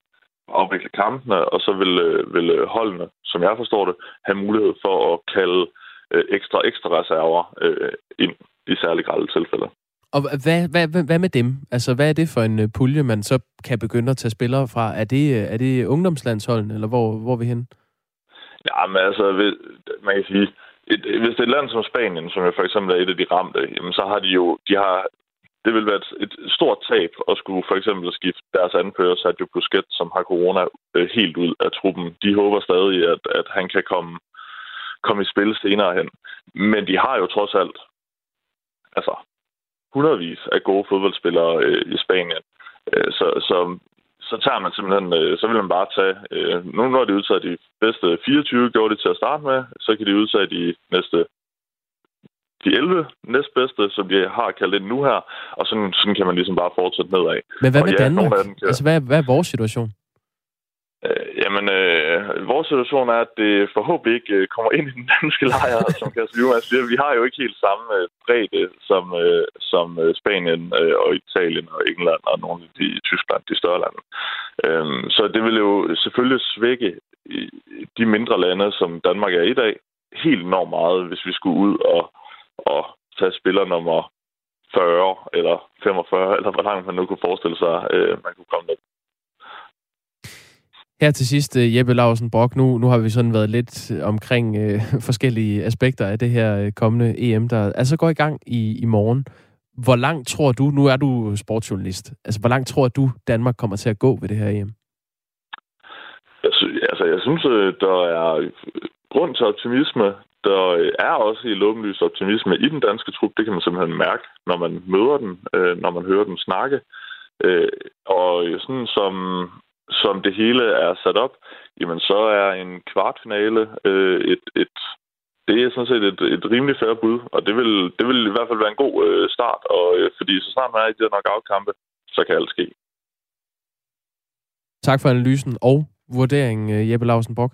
M: afvikle kampene, og så vil, øh, vil holdene, som jeg forstår det, have mulighed for at kalde ekstra ekstra reserver ind i særlig grælde tilfælde.
B: Og hvad, hvad, hvad med dem? Altså, hvad er det for en pulje, man så kan begynde at tage spillere fra? Er det, er det ungdomslandsholdene, eller hvor, hvor er vi henne?
M: Ja, men altså, man kan sige, et, hvis det er et land som Spanien, som jo for eksempel er et af de ramte, jamen så har de jo, de har, det vil være et, et stort tab at skulle for eksempel skifte deres anfører, Sergio Busquets, som har corona øh, helt ud af truppen. De håber stadig, at, at han kan komme, komme i spil senere hen. Men de har jo trods alt, altså, hundredvis af gode fodboldspillere øh, i Spanien. Øh, så, så så tager man simpelthen, øh, så vil man bare tage, øh, nu når de udtaget de bedste 24, gjorde de til at starte med, så kan de udtage de næste de 11 næstbedste, som de har kaldt ind nu her, og sådan, sådan kan man ligesom bare fortsætte nedad.
B: Men hvad med ja, Danmark? Kan... Altså, hvad, hvad er vores situation?
M: Øh, jamen, øh, Øh, vores situation er, at det forhåbentlig ikke øh, kommer ind i den danske lejr, som Kasper Juhlmann siger. Vi har jo ikke helt samme øh, bredde som, som Spanien og Italien og England og nogle af de Tyskland, de større lande. Øhm, så det vil jo selvfølgelig svække de mindre lande, som Danmark er i dag, helt enormt meget, hvis vi skulle ud og, og tage spiller nummer 40 eller 45, eller hvor langt man nu kunne forestille sig, øh, man kunne komme ned.
B: Her til sidst, øh, Jeppe Larsen Brock, nu, nu har vi sådan været lidt øh, omkring øh, forskellige aspekter af det her øh, kommende EM, der altså går i gang i, i morgen. Hvor langt tror du, nu er du sportsjournalist, altså hvor langt tror du, Danmark kommer til at gå ved det her EM?
M: Jeg, sy- altså, jeg synes, øh, der er grund til optimisme. Der er også i åbenlyst optimisme i den danske trup. Det kan man simpelthen mærke, når man møder den, når man hører den snakke. Og sådan som som det hele er sat op, jamen så er en kvartfinale øh, et, et det er sådan set et, et rimelig færre bud, og det vil, det vil i hvert fald være en god øh, start, og øh, fordi så snart man er i de her knockout-kampe, så kan alt ske.
B: Tak for analysen og vurderingen, øh, Jeppe Lausen Bok.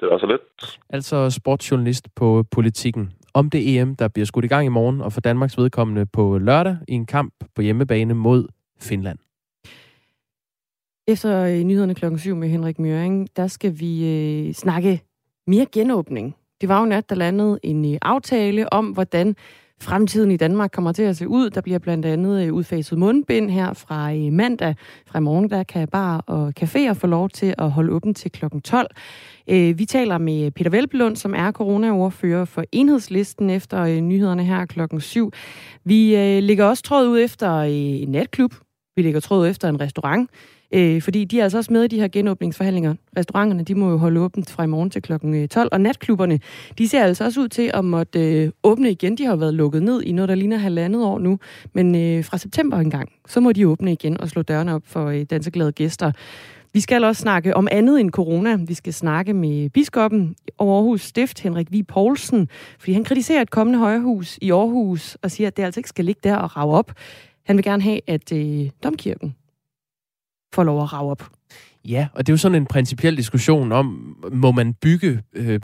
M: Det var så lidt.
B: Altså sportsjournalist på Politikken. Om det EM, der bliver skudt i gang i morgen, og for Danmarks vedkommende på lørdag i en kamp på hjemmebane mod Finland. Efter øh, nyhederne klokken 7 med Henrik Møring, der skal vi øh, snakke mere genåbning. Det var jo nat, der landede en øh, aftale om, hvordan fremtiden i Danmark kommer til at se ud. Der bliver blandt andet øh, udfaset mundbind her fra øh, mandag. Fra morgen, der kan bar og caféer få lov til at holde åben til klokken 12. Øh, vi taler med Peter Velblund, som er coronaordfører for enhedslisten efter øh, nyhederne her klokken 7. Vi øh, lægger også tråd ud efter øh, en natklub
A: vi lægger tråd efter en restaurant, øh, fordi de er altså også med i de her genåbningsforhandlinger. Restauranterne, de må jo holde åbent fra i morgen til kl. 12, øh, og natklubberne, de ser altså også ud til at måtte øh, åbne igen. De har jo været lukket ned i noget, der ligner halvandet år nu, men øh, fra september engang, så må de åbne igen og slå dørene op for øh, danseglade gæster. Vi skal også snakke om andet end corona. Vi skal snakke med biskoppen over Aarhus Stift, Henrik Vi Poulsen, fordi han kritiserer et kommende højhus i Aarhus og siger, at det altså ikke skal ligge der og rave op. Han vil gerne have, at øh, domkirken får lov at rave op.
B: Ja, og det er jo sådan en principiel diskussion om, må man bygge øh,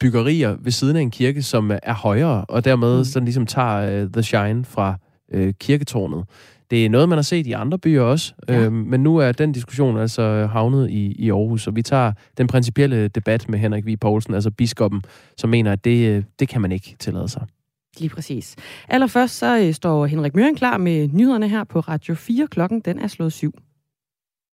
B: byggerier ved siden af en kirke, som er højere, og dermed mm. sådan ligesom tager øh, the shine fra øh, kirketårnet. Det er noget, man har set i andre byer også, ja. øh, men nu er den diskussion altså havnet i, i Aarhus, og vi tager den principielle debat med Henrik V. Poulsen, altså biskoppen, som mener, at det, øh, det kan man ikke tillade sig.
A: Lige præcis. Allerførst så øh, står Henrik Møring klar med nyhederne her på Radio 4. Klokken den er slået syv.